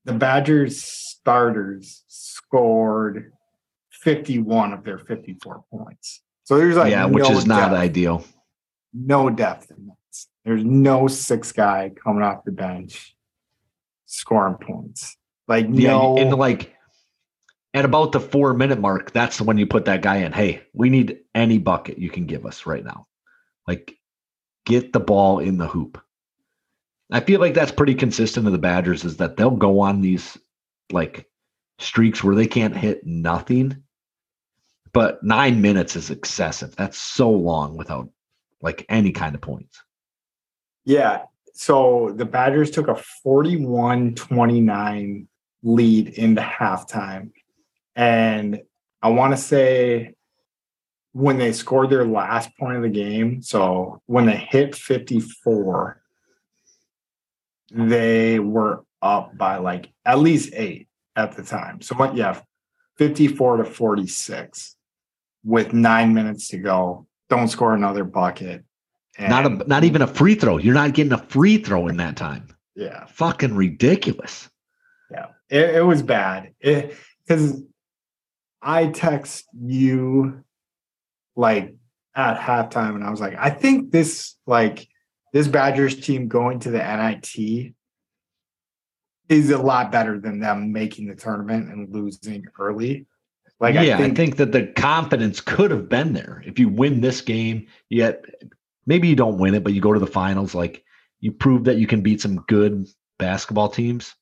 the Badgers starters scored 51 of their 54 points. So there's like yeah, which no is not ideal. no depth in this. There's no six guy coming off the bench scoring points. Like Yeah, no, and like at about the four minute mark, that's when you put that guy in. Hey, we need any bucket you can give us right now. Like, get the ball in the hoop. I feel like that's pretty consistent of the Badgers is that they'll go on these like streaks where they can't hit nothing, but nine minutes is excessive. That's so long without like any kind of points. Yeah. So the Badgers took a 41 29 lead into halftime. And I want to say when they scored their last point of the game, so when they hit 54, they were up by like at least eight at the time. So what yeah, 54 to 46 with nine minutes to go. Don't score another bucket. not a not even a free throw. You're not getting a free throw in that time. Yeah. Fucking ridiculous. Yeah. It, it was bad. Because I text you like at halftime and I was like, I think this like this Badgers team going to the NIT is a lot better than them making the tournament and losing early. Like yeah, I think, I think that the confidence could have been there. If you win this game, yet maybe you don't win it, but you go to the finals, like you prove that you can beat some good basketball teams.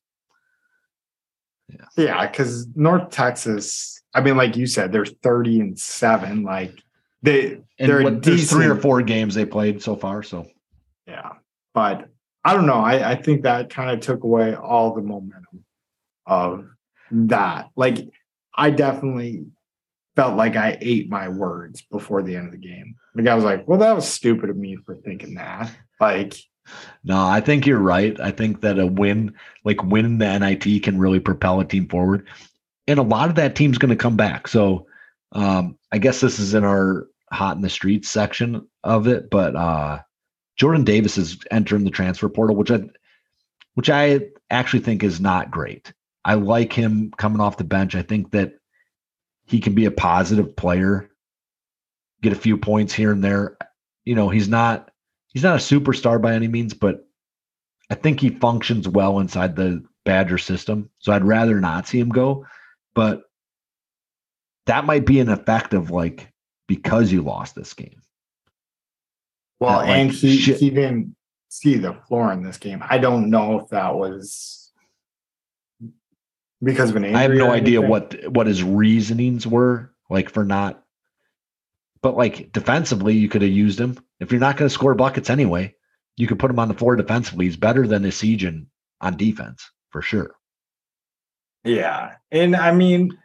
Yeah. Yeah, because North Texas, I mean, like you said, they're 30 and 7. Like they and they're what, there's three or four games they played so far. So yeah. But I don't know. I, I think that kind of took away all the momentum of that. Like I definitely felt like I ate my words before the end of the game. Like I was like, well, that was stupid of me for thinking that. Like no, I think you're right. I think that a win, like winning the NIT, can really propel a team forward, and a lot of that team's going to come back. So, um, I guess this is in our hot in the streets section of it, but uh, Jordan Davis is entering the transfer portal, which I, which I actually think is not great. I like him coming off the bench. I think that he can be a positive player, get a few points here and there. You know, he's not he's not a superstar by any means, but I think he functions well inside the Badger system. So I'd rather not see him go. But that might be an effect of like because you lost this game. Well, that, like, and he shit. he didn't see the floor in this game. I don't know if that was because of an injury. I have no idea what what his reasonings were like for not but like defensively, you could have used him. If you're not going to score buckets anyway, you could put him on the floor defensively. He's better than Essegian on defense for sure. Yeah. And I mean,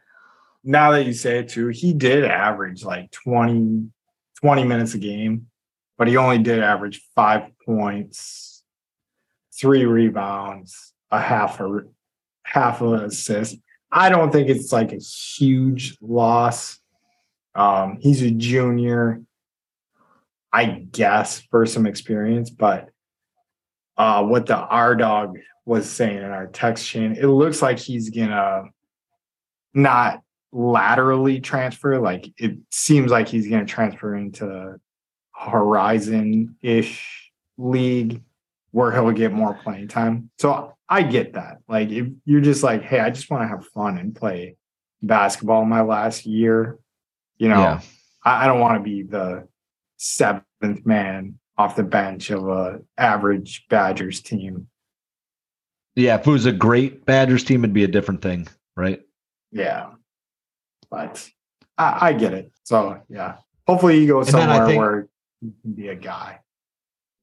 now that you say it too, he did average like 20, 20 minutes a game, but he only did average five points, three rebounds, a half a half of an assist. I don't think it's like a huge loss um, he's a junior, I guess, for some experience, but uh, what the R dog was saying in our text chain, it looks like he's gonna not laterally transfer. Like it seems like he's gonna transfer into Horizon ish league where he'll get more playing time. So I get that. Like if you're just like, hey, I just want to have fun and play basketball my last year you know, yeah. I, I don't want to be the seventh man off the bench of a average Badgers team. Yeah, if it was a great Badgers team, it'd be a different thing, right? Yeah, but I, I get it. So yeah, hopefully you go somewhere think, where you can be a guy.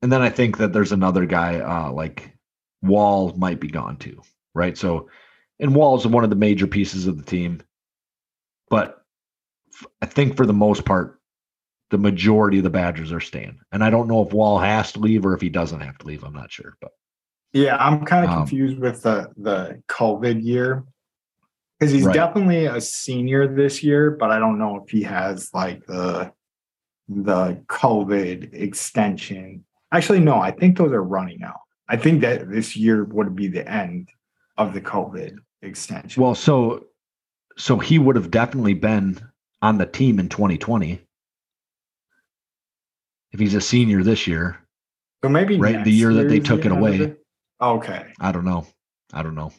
And then I think that there's another guy uh, like Wahl might be gone too, right? So, and Wahl's one of the major pieces of the team, but I think for the most part, the majority of the Badgers are staying. And I don't know if Wahl has to leave or if he doesn't have to leave. I'm not sure. But yeah, I'm kind of um, confused with the the COVID year because he's right. definitely a senior this year, but I don't know if he has like the the COVID extension. Actually, no, I think those are running out. I think that this year would be the end of the COVID extension. Well, so so he would have definitely been on the team in 2020. If he's a senior this year. So maybe right the year that they took it away. It? Okay. I don't know. I don't know.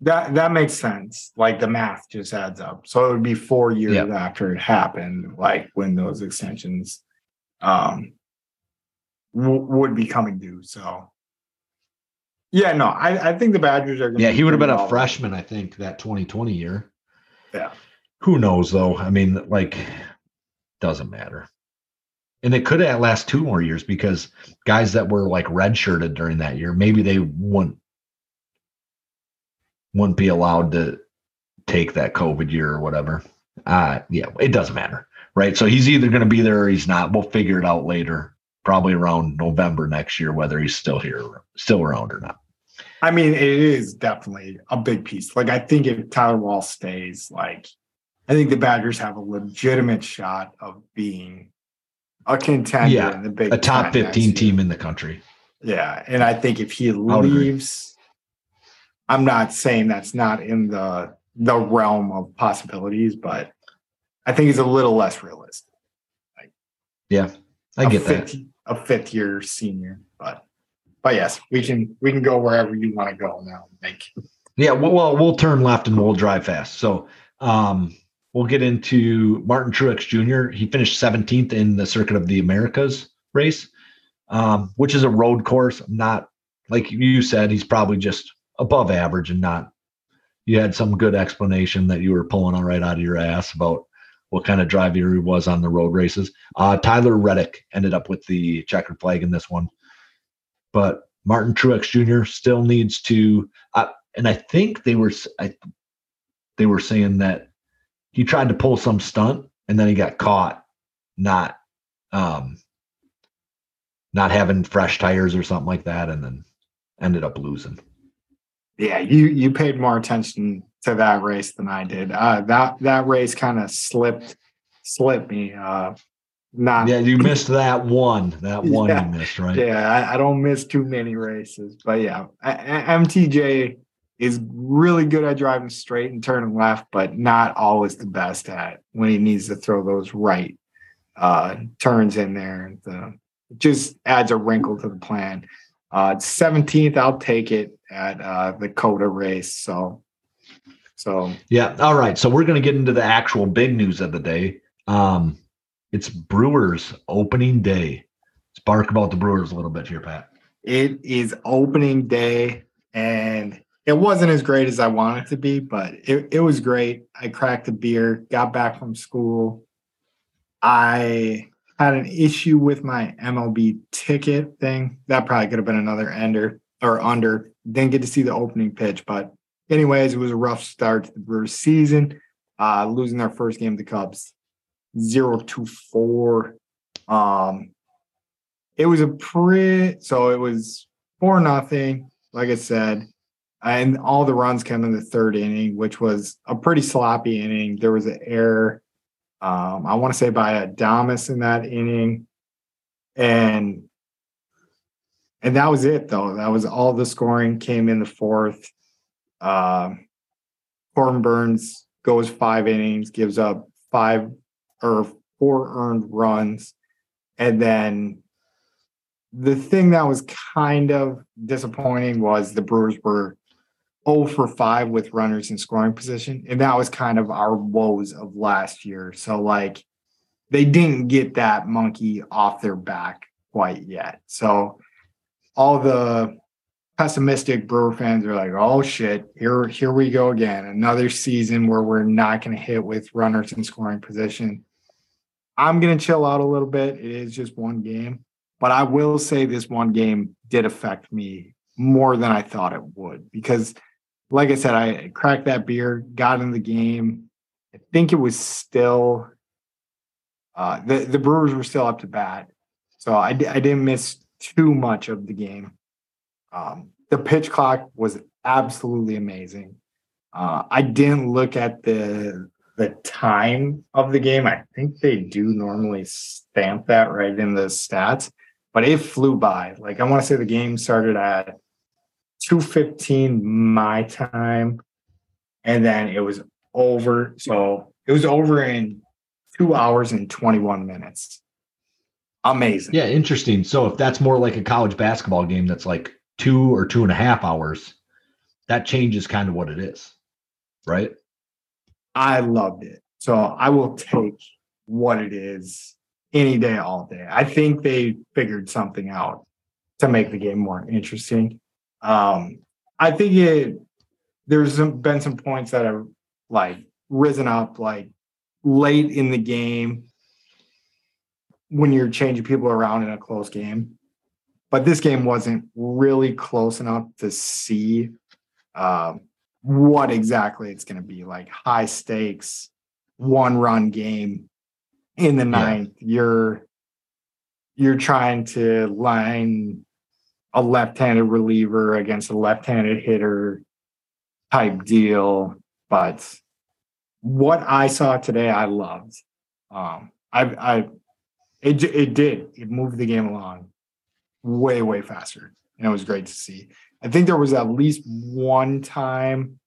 That that makes sense. Like the math just adds up. So it would be four years yep. after it happened, like when those extensions um w- would be coming due. So yeah, no, I, I think the Badgers are. Gonna. Yeah, he would have been a freshman, I think, that 2020 year. Yeah. Who knows though? I mean, like doesn't matter. And it could have last two more years because guys that were like redshirted during that year, maybe they wouldn't wouldn't be allowed to take that COVID year or whatever. Uh yeah, it doesn't matter. Right. So he's either gonna be there or he's not. We'll figure it out later, probably around November next year, whether he's still here, still around or not. I mean, it is definitely a big piece. Like I think if Tyler Wahl stays, like I think the Badgers have a legitimate shot of being a contender Yeah, in the big A top 15 team in the country. Yeah, and I think if he leaves, I'm not saying that's not in the the realm of possibilities, but I think it's a little less realistic. Yeah, I get that. A fifth year senior, but but yes, we can we can go wherever you want to go now. Like Yeah, well, well, we'll turn left and we'll drive fast. So um, we'll get into Martin Truex Jr. He finished 17th in the Circuit of the Americas race, um, which is a road course. Not like you said, he's probably just above average and not. You had some good explanation that you were pulling all right out of your ass about what kind of driver he was on the road races. Uh, Tyler Reddick ended up with the checkered flag in this one, but Martin Truex Jr. still needs to. Uh, and I think they were I, they were saying that he tried to pull some stunt and then he got caught not um not having fresh tires or something like that and then ended up losing. Yeah, you you paid more attention to that race than I did. Uh, that that race kind of slipped slipped me. Uh, not Yeah, you missed that one. That one Yeah. you missed, right? Yeah, I, I don't miss too many races, but yeah, I, I- MTJ is really good at driving straight and turning left, but not always the best at when he needs to throw those right uh, turns in there. The, it just adds a wrinkle to the plan. Uh, 17th, I'll take it at uh, the COTA race. So, so Yeah. All right. So we're going to get into the actual big news of the day. Um, it's Brewers opening day. Spark about the Brewers a little bit here, Pat. It is opening day, and it wasn't as great as I wanted it to be, but it, it was great. I cracked a beer, got back from school. I had an issue with my MLB ticket thing. That probably could have been another ender or under. Didn't get to see the opening pitch, but anyways, it was a rough start to the Brewers season. Uh, losing their first game to the Cubs, zero to four. Um, it was a pretty so it was four nothing like i said and all the runs came in the third inning which was a pretty sloppy inning there was an error um, i want to say by Adames in that inning. And and that was it though. That was all the scoring came in the fourth. Um Corbin Burnes goes five innings gives up five or four earned runs. And then the thing that was kind of disappointing was the Brewers were 0 for 5 with runners in scoring position. And that was kind of our woes of last year. So, like, they didn't get that monkey off their back quite yet. So, all the pessimistic Brewer fans are like, oh shit, here, here we go again. Another season where we're not going to hit with runners in scoring position. I'm going to chill out a little bit. It is just one game. But I will say this one game did affect me more than I thought it would because, like I said, I cracked that beer, got in the game. I think it was still uh, the the Brewers were still up to bat, so I I didn't miss too much of the game. Um, the pitch clock was absolutely amazing. Uh, I didn't look at the the time of the game. I think they do normally stamp that right in the stats, but it flew by. Like I want to say the game started at 2:15 my time and then it was over. So it was over in 2 hours and 21 minutes. Amazing. Yeah, interesting. So if that's more like a college basketball game that's like two or two and a half hours, that changes kind of what it is. Right? I loved it. So I will take what it is any day, all day. I think they figured something out to make the game more interesting. Um, I think it there's some, been some points that have like risen up like late in the game when you're changing people around in a close game. But this game wasn't really close enough to see um, what exactly it's going to be like high stakes, one run game in the ninth. You're you're trying to line a left-handed reliever against a left-handed hitter type deal. But what I saw today, I loved. Um, I, I, it, it did. It moved the game along way, way faster, and it was great to see. I think there was at least one time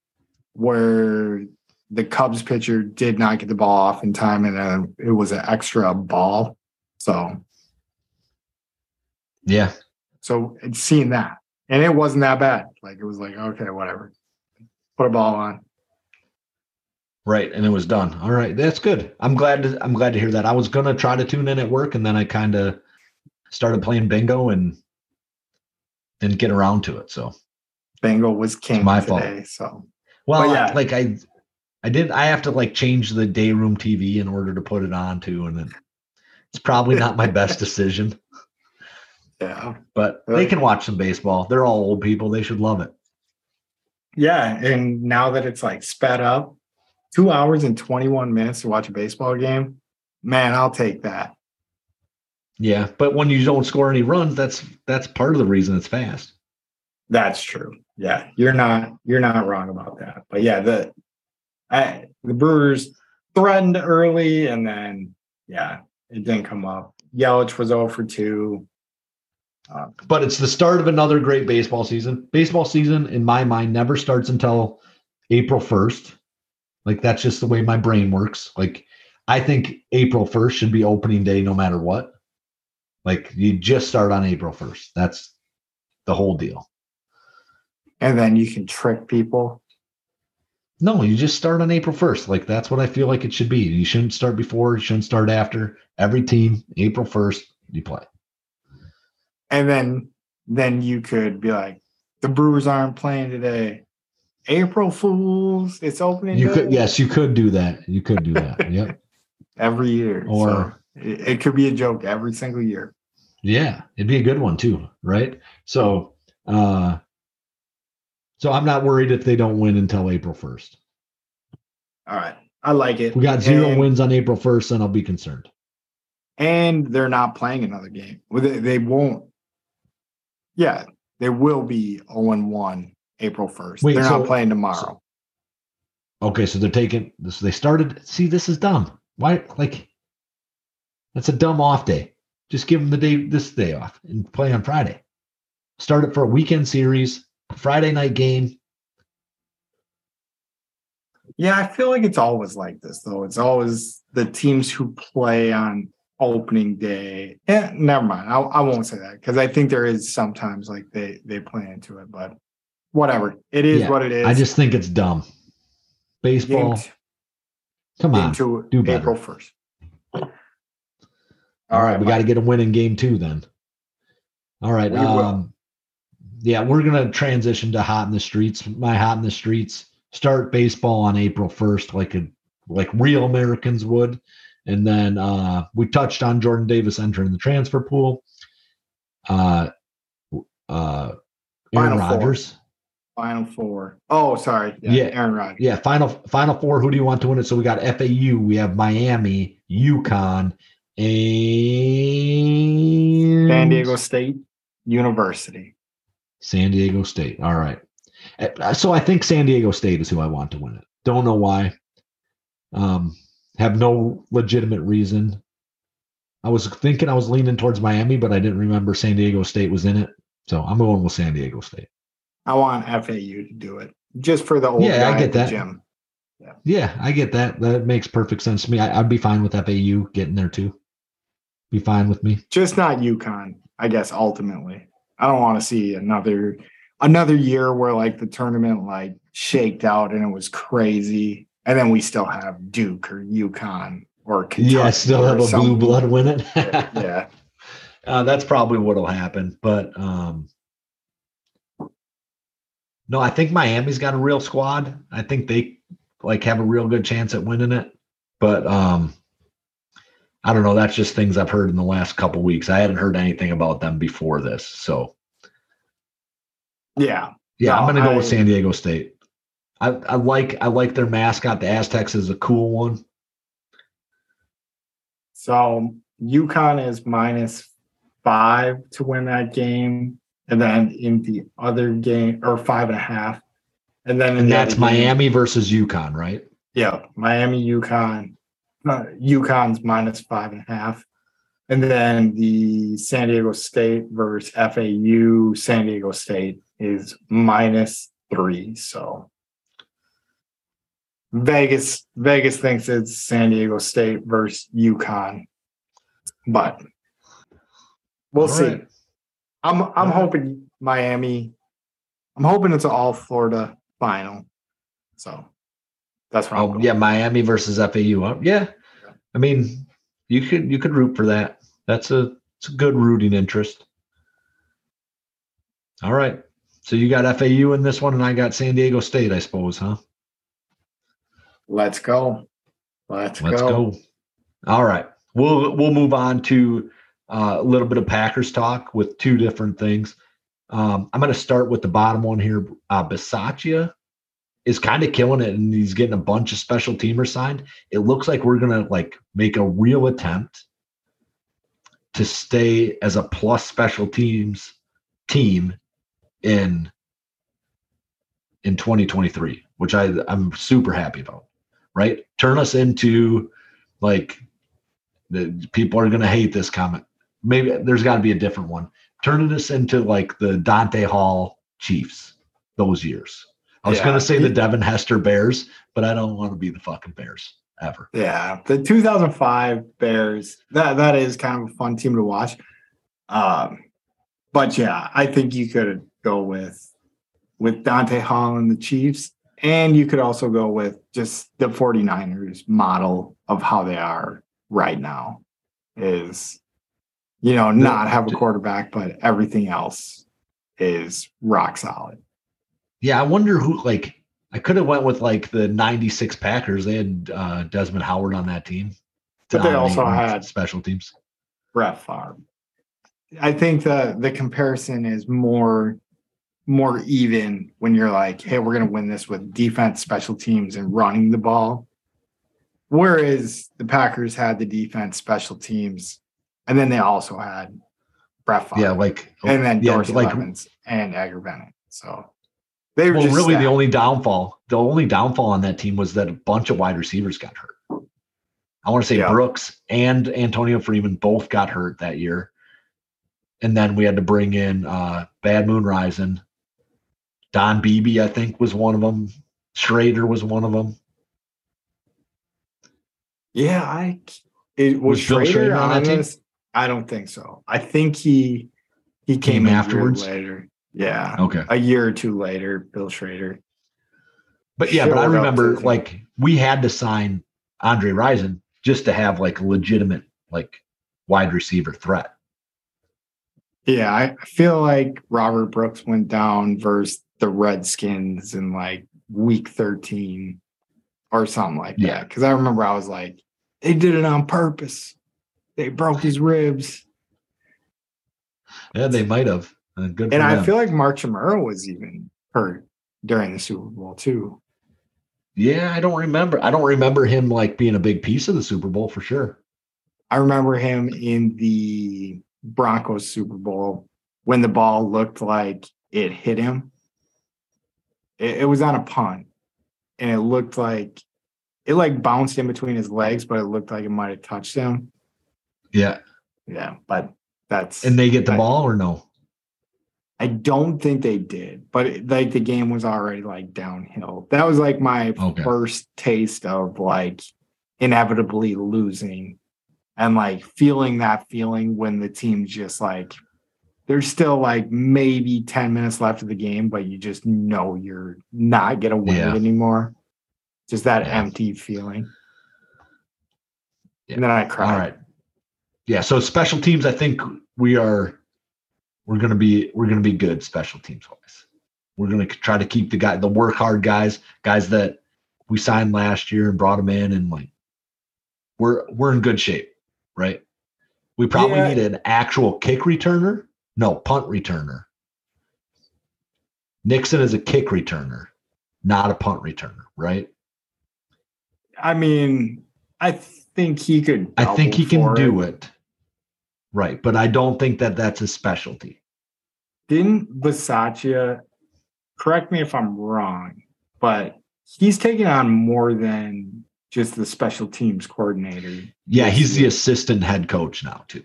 where the Cubs pitcher did not get the ball off in time, and uh, it was an extra ball. So, yeah. So seeing that, and it wasn't that bad. Like it was like okay, whatever. Put a ball on. Right, and it was done. All right, that's good. I'm glad. To, I'm glad to hear that. I was gonna try to tune in at work, and then I kind of started playing bingo and didn't get around to it. So bingo was king it's my today. fault. So well, yeah. like I, I did. I have to like change the day room TV in order to put it on too, and then it's probably not my best decision. Yeah, but uh, they can watch some baseball. They're all old people. They should love it. Yeah, and now that it's like sped up, two hours and 21 minutes to watch a baseball game, man, I'll take that. Yeah, but when you don't score any runs, that's that's part of the reason it's fast. That's true. Yeah, you're not you're not wrong about that. But yeah, the I, the Brewers threatened early, and then yeah, it didn't come up. Yelich was over for 2. Uh, but it's the start of another great baseball season. Baseball season, in my mind, never starts until April 1st. Like that's just the way my brain works. Like I think April 1st should be opening day no matter what. Like you just start on April 1st. That's the whole deal. And then you can trick people. No, you just start on April 1st. Like that's what I feel like it should be. You shouldn't start before, you shouldn't start after. Every team, April 1st, you play. And then then you could be like, the Brewers aren't playing today. April Fools. It's opening. You day. could yes, you could do that. You could do that. yep. Every year. Or so it, it could be a joke every single year. Yeah, it'd be a good one too, right? So uh so I'm not worried if they don't win until April 1st. All right. I like it. We got zero and, wins on April 1st, and I'll be concerned. And they're not playing another game. They, they won't. Yeah, they will be 0 1 April 1st. Wait, they're so, not playing tomorrow. So, okay, so they're taking this. They started. See, this is dumb. Why? Like, that's a dumb off day. Just give them the day, this day off, and play on Friday. Start it for a weekend series Friday night game. Yeah, I feel like it's always like this though. It's always the teams who play on opening day. Yeah, never mind. I, I won't say that because I think there is sometimes like they they play into it, but whatever. It is yeah, what it is. I just think it's dumb. Baseball. T- Come on, do better. April first. All right, we got to get a win in game two then. All right. Um, yeah, we're gonna transition to hot in the streets. My hot in the streets start baseball on April first, like a like real Americans would, and then uh, we touched on Jordan Davis entering the transfer pool. Uh, uh, Aaron Rodgers. Final four. Oh, sorry. Yeah, yeah, Aaron Rodgers. Yeah, final final four. Who do you want to win it? So we got FAU, we have Miami, UConn, and San Diego State University. San Diego State. All right. Uh, so I think San Diego State is who I want to win it. Don't know why. Um, have no legitimate reason. I was thinking I was leaning towards Miami, but I didn't remember San Diego State was in it. So I'm going with San Diego State. I want FAU to do it just for the old yeah, I get that. Gym. Yeah. yeah, I get that. That makes perfect sense to me. I, would be fine with FAU getting there too. Be fine with me. Just not UConn, I guess. Ultimately, I don't want to see another another year where like the tournament like shaked out and it was crazy, and then we still have Duke or UConn or Kentucky yeah, still have a blue blood win it. yeah, uh, that's probably what'll happen. But um, no, I think Miami's got a real squad. I think they like have a real good chance at winning it. But um, I don't know. That's just things I've heard in the last couple weeks. I hadn't heard anything about them before this. So Yeah. yeah, I'm gonna go I- with San Diego State. I, I like I like their mascot. The Aztecs is a cool one. So UConn is minus five to win that game. And then in the other game, or five and a half. And then And that's other game- Miami versus UConn, right? Yeah, Miami, UConn. Uh, UConn's minus five and a half. And then the San Diego State versus FAU, San Diego State is minus three. So Vegas, Vegas thinks it's San Diego State versus UConn. But we'll All see. right. I'm I'm right. hoping Miami. I'm hoping it's an all Florida final. So that's I'm Oh yeah, Miami versus FAU. Yeah, I mean, you could you could root for that. That's a it's a good rooting interest. All right, so you got FAU in this one, and I got San Diego State, I suppose, huh? Let's go. Let's, Let's go. go. All right, we'll we'll move on to uh, a little bit of Packers talk with two different things. Um, I'm going to start with the bottom one here. Uh, Bisaccia is kind of killing it, and he's getting a bunch of special teamers signed. It looks like we're going to like make a real attempt to stay as a plus special teams team in in 2023, which I I'm super happy about. Right, turn us into like the people are going to hate this comment. Maybe there's got to be a different one. Turning us into like the Dante Hall Chiefs those years. I was Yeah. going to say the Devin Hester Bears, but I don't want to be the fucking Bears ever. Yeah, the 2005 Bears. That that is kind of a fun team to watch. Um, but yeah, I think you could go with with Dante Hall and the Chiefs, and you could also go with just the 49ers model of how they are right now. Is you know not have a quarterback, but everything else is rock solid. Yeah, I wonder who like I could have went with like the 96 Packers. They had uh, Desmond Howard on that team. But they also had- special teams. Brett Favre. I think the the comparison is more more even when you're like, hey, we're gonna win this with defense, special teams, and running the ball. Whereas the Packers had the defense, special teams, and then they also had Brett Favre. Yeah, like and then yeah, Dorsey like and Edgar Bennett. So they were well, just really the only downfall, the only downfall on that team was that a bunch of wide receivers got hurt. I want to say Yeah. Brooks and Antonio Freeman both got hurt that year. And then we had to bring in uh Bad Moon Rising. Don Beebe, I think, was one of them. Schroeder was one of them. Yeah, I it was, Was Schroeder Schroeder on that team? this. I don't think so. I think he he came, Came afterwards? later. Yeah, Okay. a year or two later, Bill Schroeder. But yeah, but I remember like we had to sign Andre Rison just to have like legitimate like wide receiver threat. Yeah, I feel like Robert Brooks went down versus the Redskins in like week 13 or something like that. Yeah. Because I remember I was like, they did it on purpose. They broke his ribs. Yeah, they might have. Uh, good And I them. feel like Mark Chmura was even hurt during the Super Bowl too. Yeah, I don't remember. I don't remember him like being a big piece of the Super Bowl for sure. I remember him in the Broncos Super Bowl when the ball looked like it hit him. It, it was on a punt, and it looked like it like bounced in between his legs, but it looked like it might have touched him. Yeah. Yeah, but that's And they get the I- ball or no? I don't think they did, but it, like the game was already like downhill. That was like my Okay. first taste of like inevitably losing and like feeling that feeling when the team just like there's still like maybe 10 minutes left of the game, but you just know you're not gonna win Yeah. it anymore. Just that Yeah. empty feeling. Yeah. And then I cried. All right. Yeah. So special teams, I think we are we're gonna be we're gonna be good special teams wise. We're gonna try to keep the guy the work hard guys, guys that we signed last year and brought them in and like we're we're in good shape. right? We probably Yeah. need an actual kick returner. No, punt returner. Nixon is a kick returner, not a punt returner, right? I mean, I think he could. I think he can for do it. Right, but I don't think that that's his specialty. Didn't Bisaccia, correct me if I'm wrong, but he's taking on more than just the special teams coordinator. Yeah, he's the assistant head coach now too.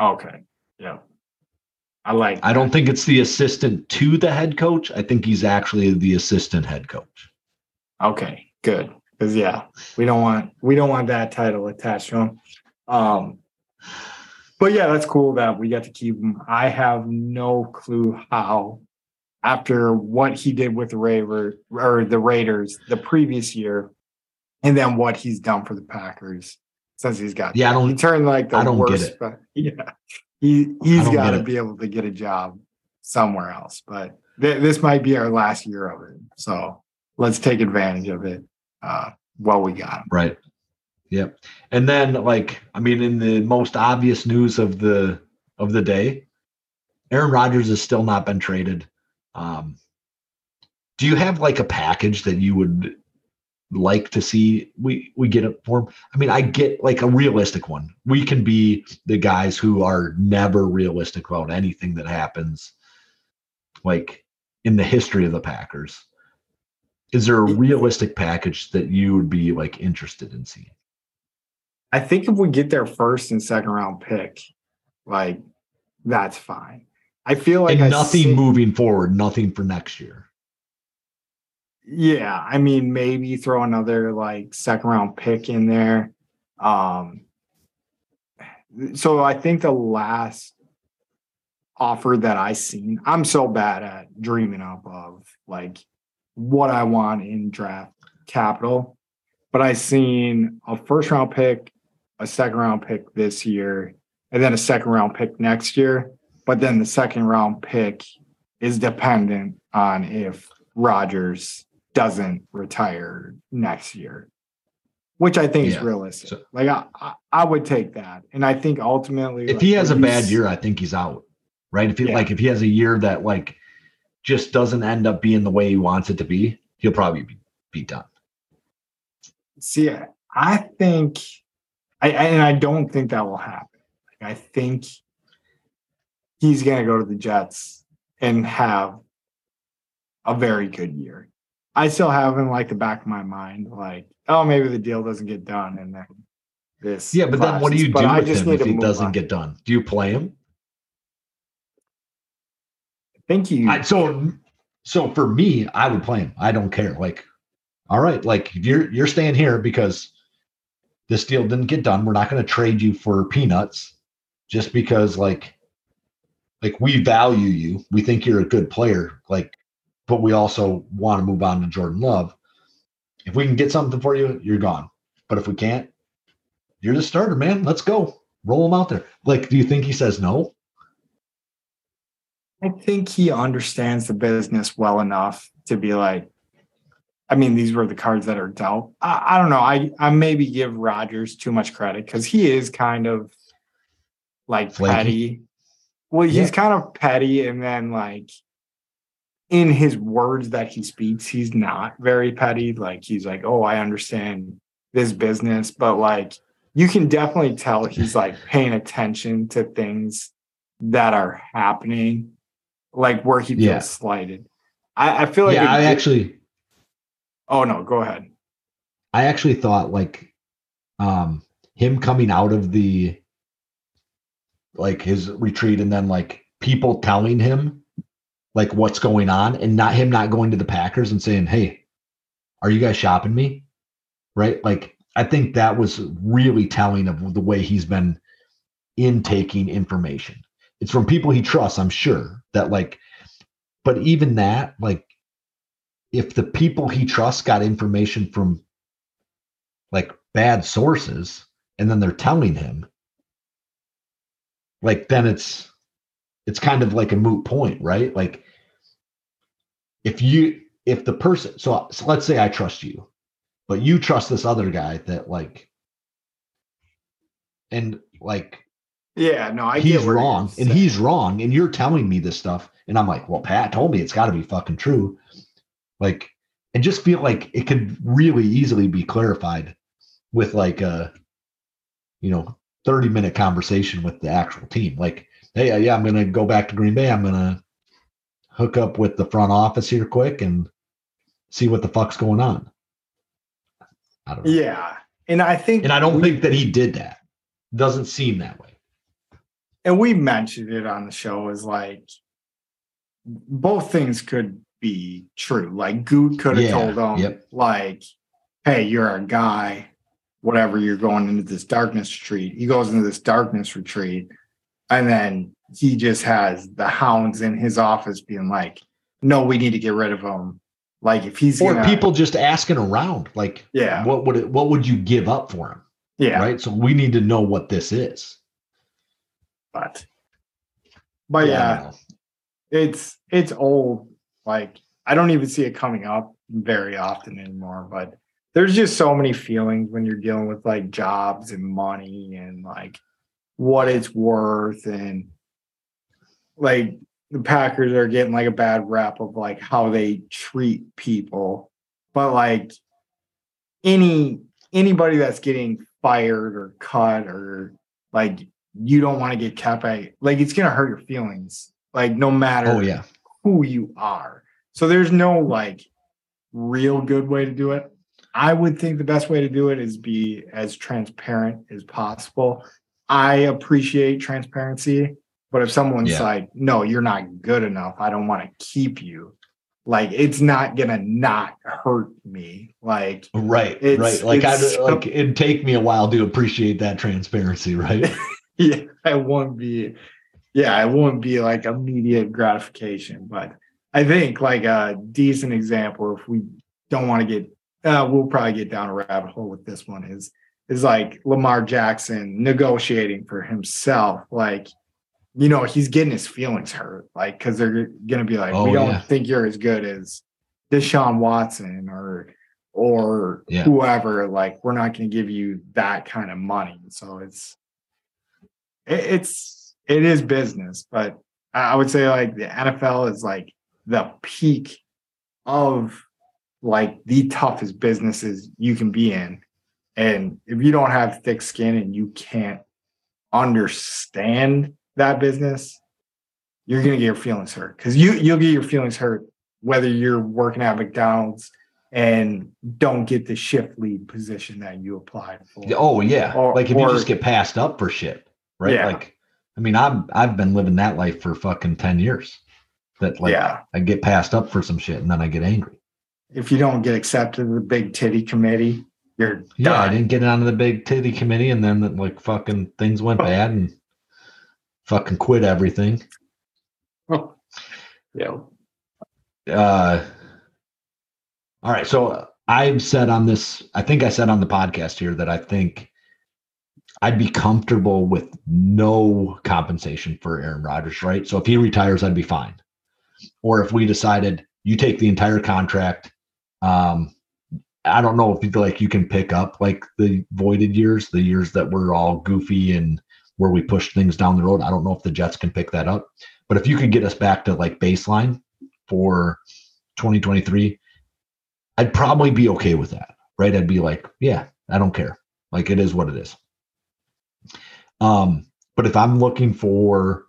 Okay. Yeah. I like I don't think it's the assistant to the head coach. I think he's actually the assistant head coach. Okay, good. Because yeah, we don't want we don't want that title attached to him. Um but yeah, that's cool that we got to keep him. I have no clue how after what he did with the Raver or the Raiders the previous year, and then what he's done for the Packers since he's got Yeah, I don't- he turned like the I don't get worst it. but yeah he he's got to be able to get a job somewhere else but th- this might be our last year of it so let's take advantage of it uh while we got him Right. Yep. And then like I mean in the most obvious news of the of the day, Aaron Rodgers has still not been traded. Um do you have like a package that you would like to see we we get it for? I mean, I get like a realistic one. We can be the guys who are never realistic about anything that happens like in the history of the Packers. Is there a realistic package that you would be like interested in seeing? i think if we get their first and second round pick like that's fine i feel like nothing see- moving forward, nothing for next year. Yeah, I mean, maybe throw another like second round pick in there. Um, so I think the last offer that I seen, I'm so bad at dreaming up of like what I want in draft capital, but I seen a first round pick, a second round pick this year, and then a second round pick next year. But then the second round pick is dependent on if Rodgers doesn't retire next year, which I think is realistic. So- like I, I, I would take that, and I think ultimately, If like, he has a bad year, I think he's out. Right? If he Yeah. like if he has a year that like just doesn't end up being the way he wants it to be, he'll probably be, be done. see, I think, I and I don't think that will happen. Like, I think he's going to go to the Jets and have a very good year. I still have in like the back of my mind, like, oh, maybe the deal doesn't get done, and then this. Yeah, but then what do you do But I with just him if he doesn't on. get done? Do you play him? Thank you. I, so so for me, I would play him. I don't care. Like, all right, like you're you're staying here because this deal didn't get done. We're not going to trade you for peanuts just because like like we value you. We think you're a good player. Like, but we also want to move on to Jordan Love. If we can get something for you, you're gone. But if we can't, you're the starter, man. Let's go. Roll him out there. Like, do you think he says no? I think he understands the business well enough to be like, I mean, these were the cards that are dealt. I, I don't know. I I maybe give Rodgers too much credit because he is kind of like Flaky. petty. Well, he's kind of petty, and then like in his words that he speaks, he's not very petty. Like he's like, oh, I understand this business, but like you can definitely tell he's like paying attention to things that are happening, like where he feels Yeah. slighted. I, I feel like yeah, it I actually Oh no, go ahead. I actually thought like um him coming out of the like his retreat and then like people telling him like what's going on and not him not going to the Packers and saying, "Hey, are you guys shopping me?" Right? Like I think that was really telling of the way he's been intaking information. It's from people he trusts, I'm sure, that like but even that like if the people he trusts got information from like bad sources and then they're telling him like then it's it's kind of like a moot point right? Like if you if the person so, so let's say i trust you but you trust this other guy that like and like Yeah, no, I he's wrong and he's wrong and you're telling me this stuff and i'm like well pat told me it's got to be fucking true. Like and just feel like it could really easily be clarified with like a you know 30 minute conversation with the actual team. Like hey uh, yeah i'm gonna go back to green bay i'm gonna hook up with the front office here quick and see what the fuck's going on i don't know Yeah. And I think and i don't we- think that he did that doesn't seem that way and we mentioned it on the show is like both things could be true. Like Goot could have Yeah, told him, yep. like, hey, you're a guy, whatever, you're going into this darkness retreat. He goes into this darkness retreat, and then he just has the hounds in his office being like, no, we need to get rid of him. Like if he's or gonna, people just asking around like yeah, what would it what would you give up for him yeah, right so we need to know what this is but but I yeah, it's it's old. Like I don't even see it coming up very often anymore. But there's just so many feelings when you're dealing with like jobs and money and like what it's worth and like the Packers are getting like a bad rap of like how they treat people. But like any anybody that's getting fired or cut or like you don't want to get kept at like it's gonna hurt your feelings like no matter oh yeah. who you are. So there's no like real good way to do it. I would think the best way to do it is be as transparent as possible i appreciate transparency but if someone's Yeah. like no you're not good enough. I don't want to keep you like it's not gonna not hurt me. Like right right. like I like it'd take me a while to appreciate that transparency right? Yeah, I won't be, yeah, it won't be like immediate gratification, but I think like a decent example, if we don't want to get, uh, we'll probably get down a rabbit hole with this one is, is like Lamar Jackson negotiating for himself. Like, you know, he's getting his feelings hurt, like, cause they're going to be like, Oh, we don't yeah. think you're as good as Deshaun Watson or, or Yeah. whoever, like, we're not going to give you that kind of money. So it's, it, it's it is business, but I would say like the NFL is like the peak of like the toughest businesses you can be in. And if you don't have thick skin and you can't understand that business, you're gonna get your feelings hurt. Cause you you'll get your feelings hurt whether you're working at McDonald's and don't get the shift lead position that you applied for. oh yeah Or- like if you just get passed up for shit right Yeah. like i mean i've i've been living that life for fucking 10 years that like yeah. i get passed up for some shit and then i get angry if you don't get accepted to the big titty committee, you're yeah i didn't get it onto the big titty committee and then like fucking things went bad and fucking quit everything. Oh. yeah. uh all right so i've said on this i think i said on the podcast here that i think i'd be comfortable with no compensation for aaron Rodgers, right? So if he retires i'd be fine. Or if we decided you take the entire contract um i don't know if you like you can pick up like the voided years the years that were all goofy and where we pushed things down the road i don't know if the jets can pick that up but if you could get us back to like baseline for 2023, I'd probably be okay with that, right? I'd be like, yeah, I don't care. Like it is what it is. Um, but if I'm looking for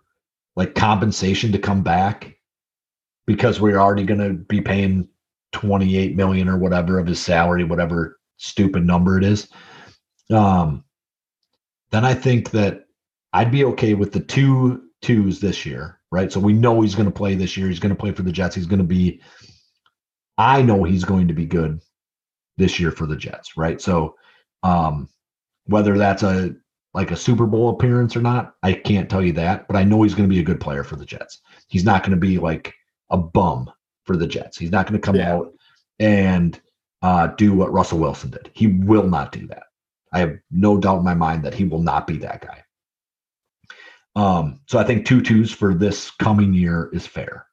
like compensation to come back because we're already going to be paying 28 million or whatever of his salary, whatever stupid number it is, um, then I think that I'd be okay with the two twos this year, right? So we know he's going to play this year. He's going to play for the Jets. He's going to be, I know he's going to be good this year for the Jets, right? So um, whether that's a like a Super Bowl appearance or not, I can't tell you that, but I know he's going to be a good player for the Jets. He's not going to be like a bum for the Jets. He's not going to come Yeah. out and uh, do what Russell Wilson did. He will not do that. I have no doubt in my mind that he will not be that guy. Um, so I think two twos for this coming year is fair,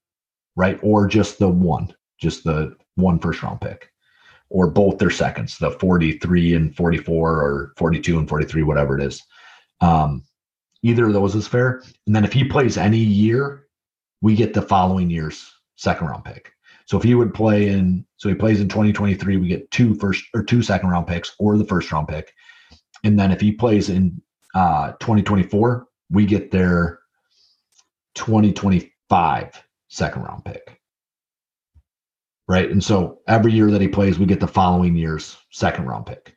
right? Or just the one, just the one first round pick, or both their seconds, the 43 and 44, or 42 and 43, whatever it is. Um, either of those is fair. And then if he plays any year, we get the following year's second round pick. So if he would play in, so he plays in 2023, we get two first or two second round picks or the first round pick. And then if he plays in uh, 2024, we get their 2025 second round pick. Right. And so every year that he plays, we get the following year's second round pick.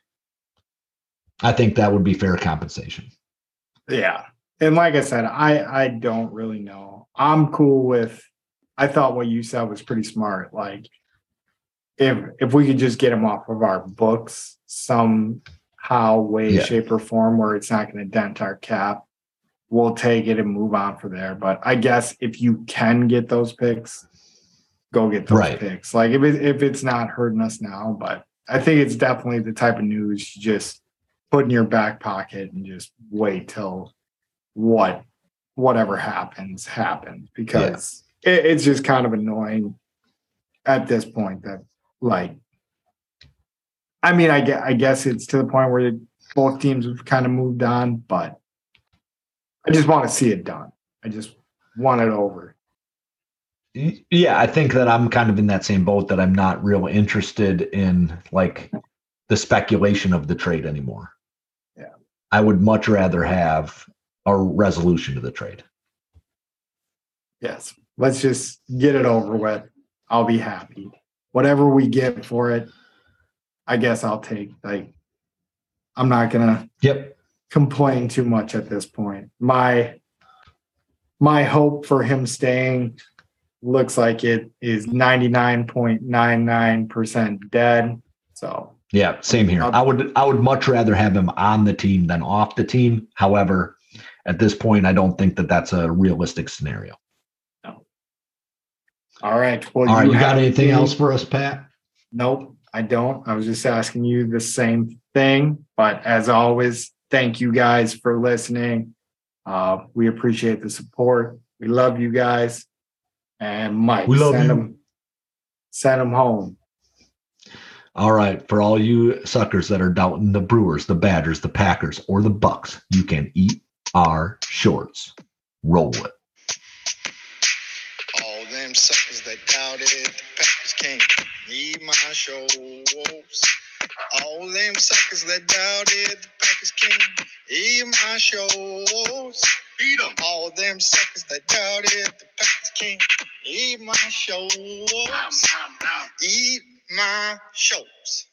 I think that would be fair compensation. Yeah. And like I said, I I don't really know. I'm cool with I thought what you said was pretty smart. Like if if we could just get them off of our books somehow, way, Yeah. shape, or form where it's not going to dent our cap, we'll take it and move on from there. But I guess if you can get those picks, go get those Right. picks. Like if it, if it's not hurting us now, but I think it's definitely the type of news you just put in your back pocket and just wait till what whatever happens happens because it, it's just kind of annoying at this point that like I mean I guess, I guess it's to the point where both teams have kind of moved on but I just want to see it done. I just want it over. Yeah, I think that I'm kind of in that same boat that I'm not real interested in like the speculation of the trade anymore. Yeah. I would much rather have a resolution to the trade. Yes. Let's just get it over with. I'll be happy. Whatever we get for it, I guess I'll take. Like, I'm not gonna Yep. complain too much at this point. My my hope for him staying looks like it is 99.99% dead. So Yeah, same here. I would I would much rather have him on the team than off the team. However, at this point, I don't think that that's a realistic scenario. All right. Well, All right, you got anything any- else for us, Pat? Nope, I don't. I was just asking you the same thing. But as always, thank you guys for listening. Uh, we appreciate the support. We love you guys. And Mike, We love send you. them, send them home. All right, for all you suckers that are doubting the Brewers, the Badgers, the Packers, or the Bucks, you can eat our shorts. Roll it. All them suckers that doubted the Packers can't need my shows. All them suckers that doubted the Packers can't eat my shows. Beat 'em. All them suckers that doubted the Packers can't eat my shows. Eat my shows.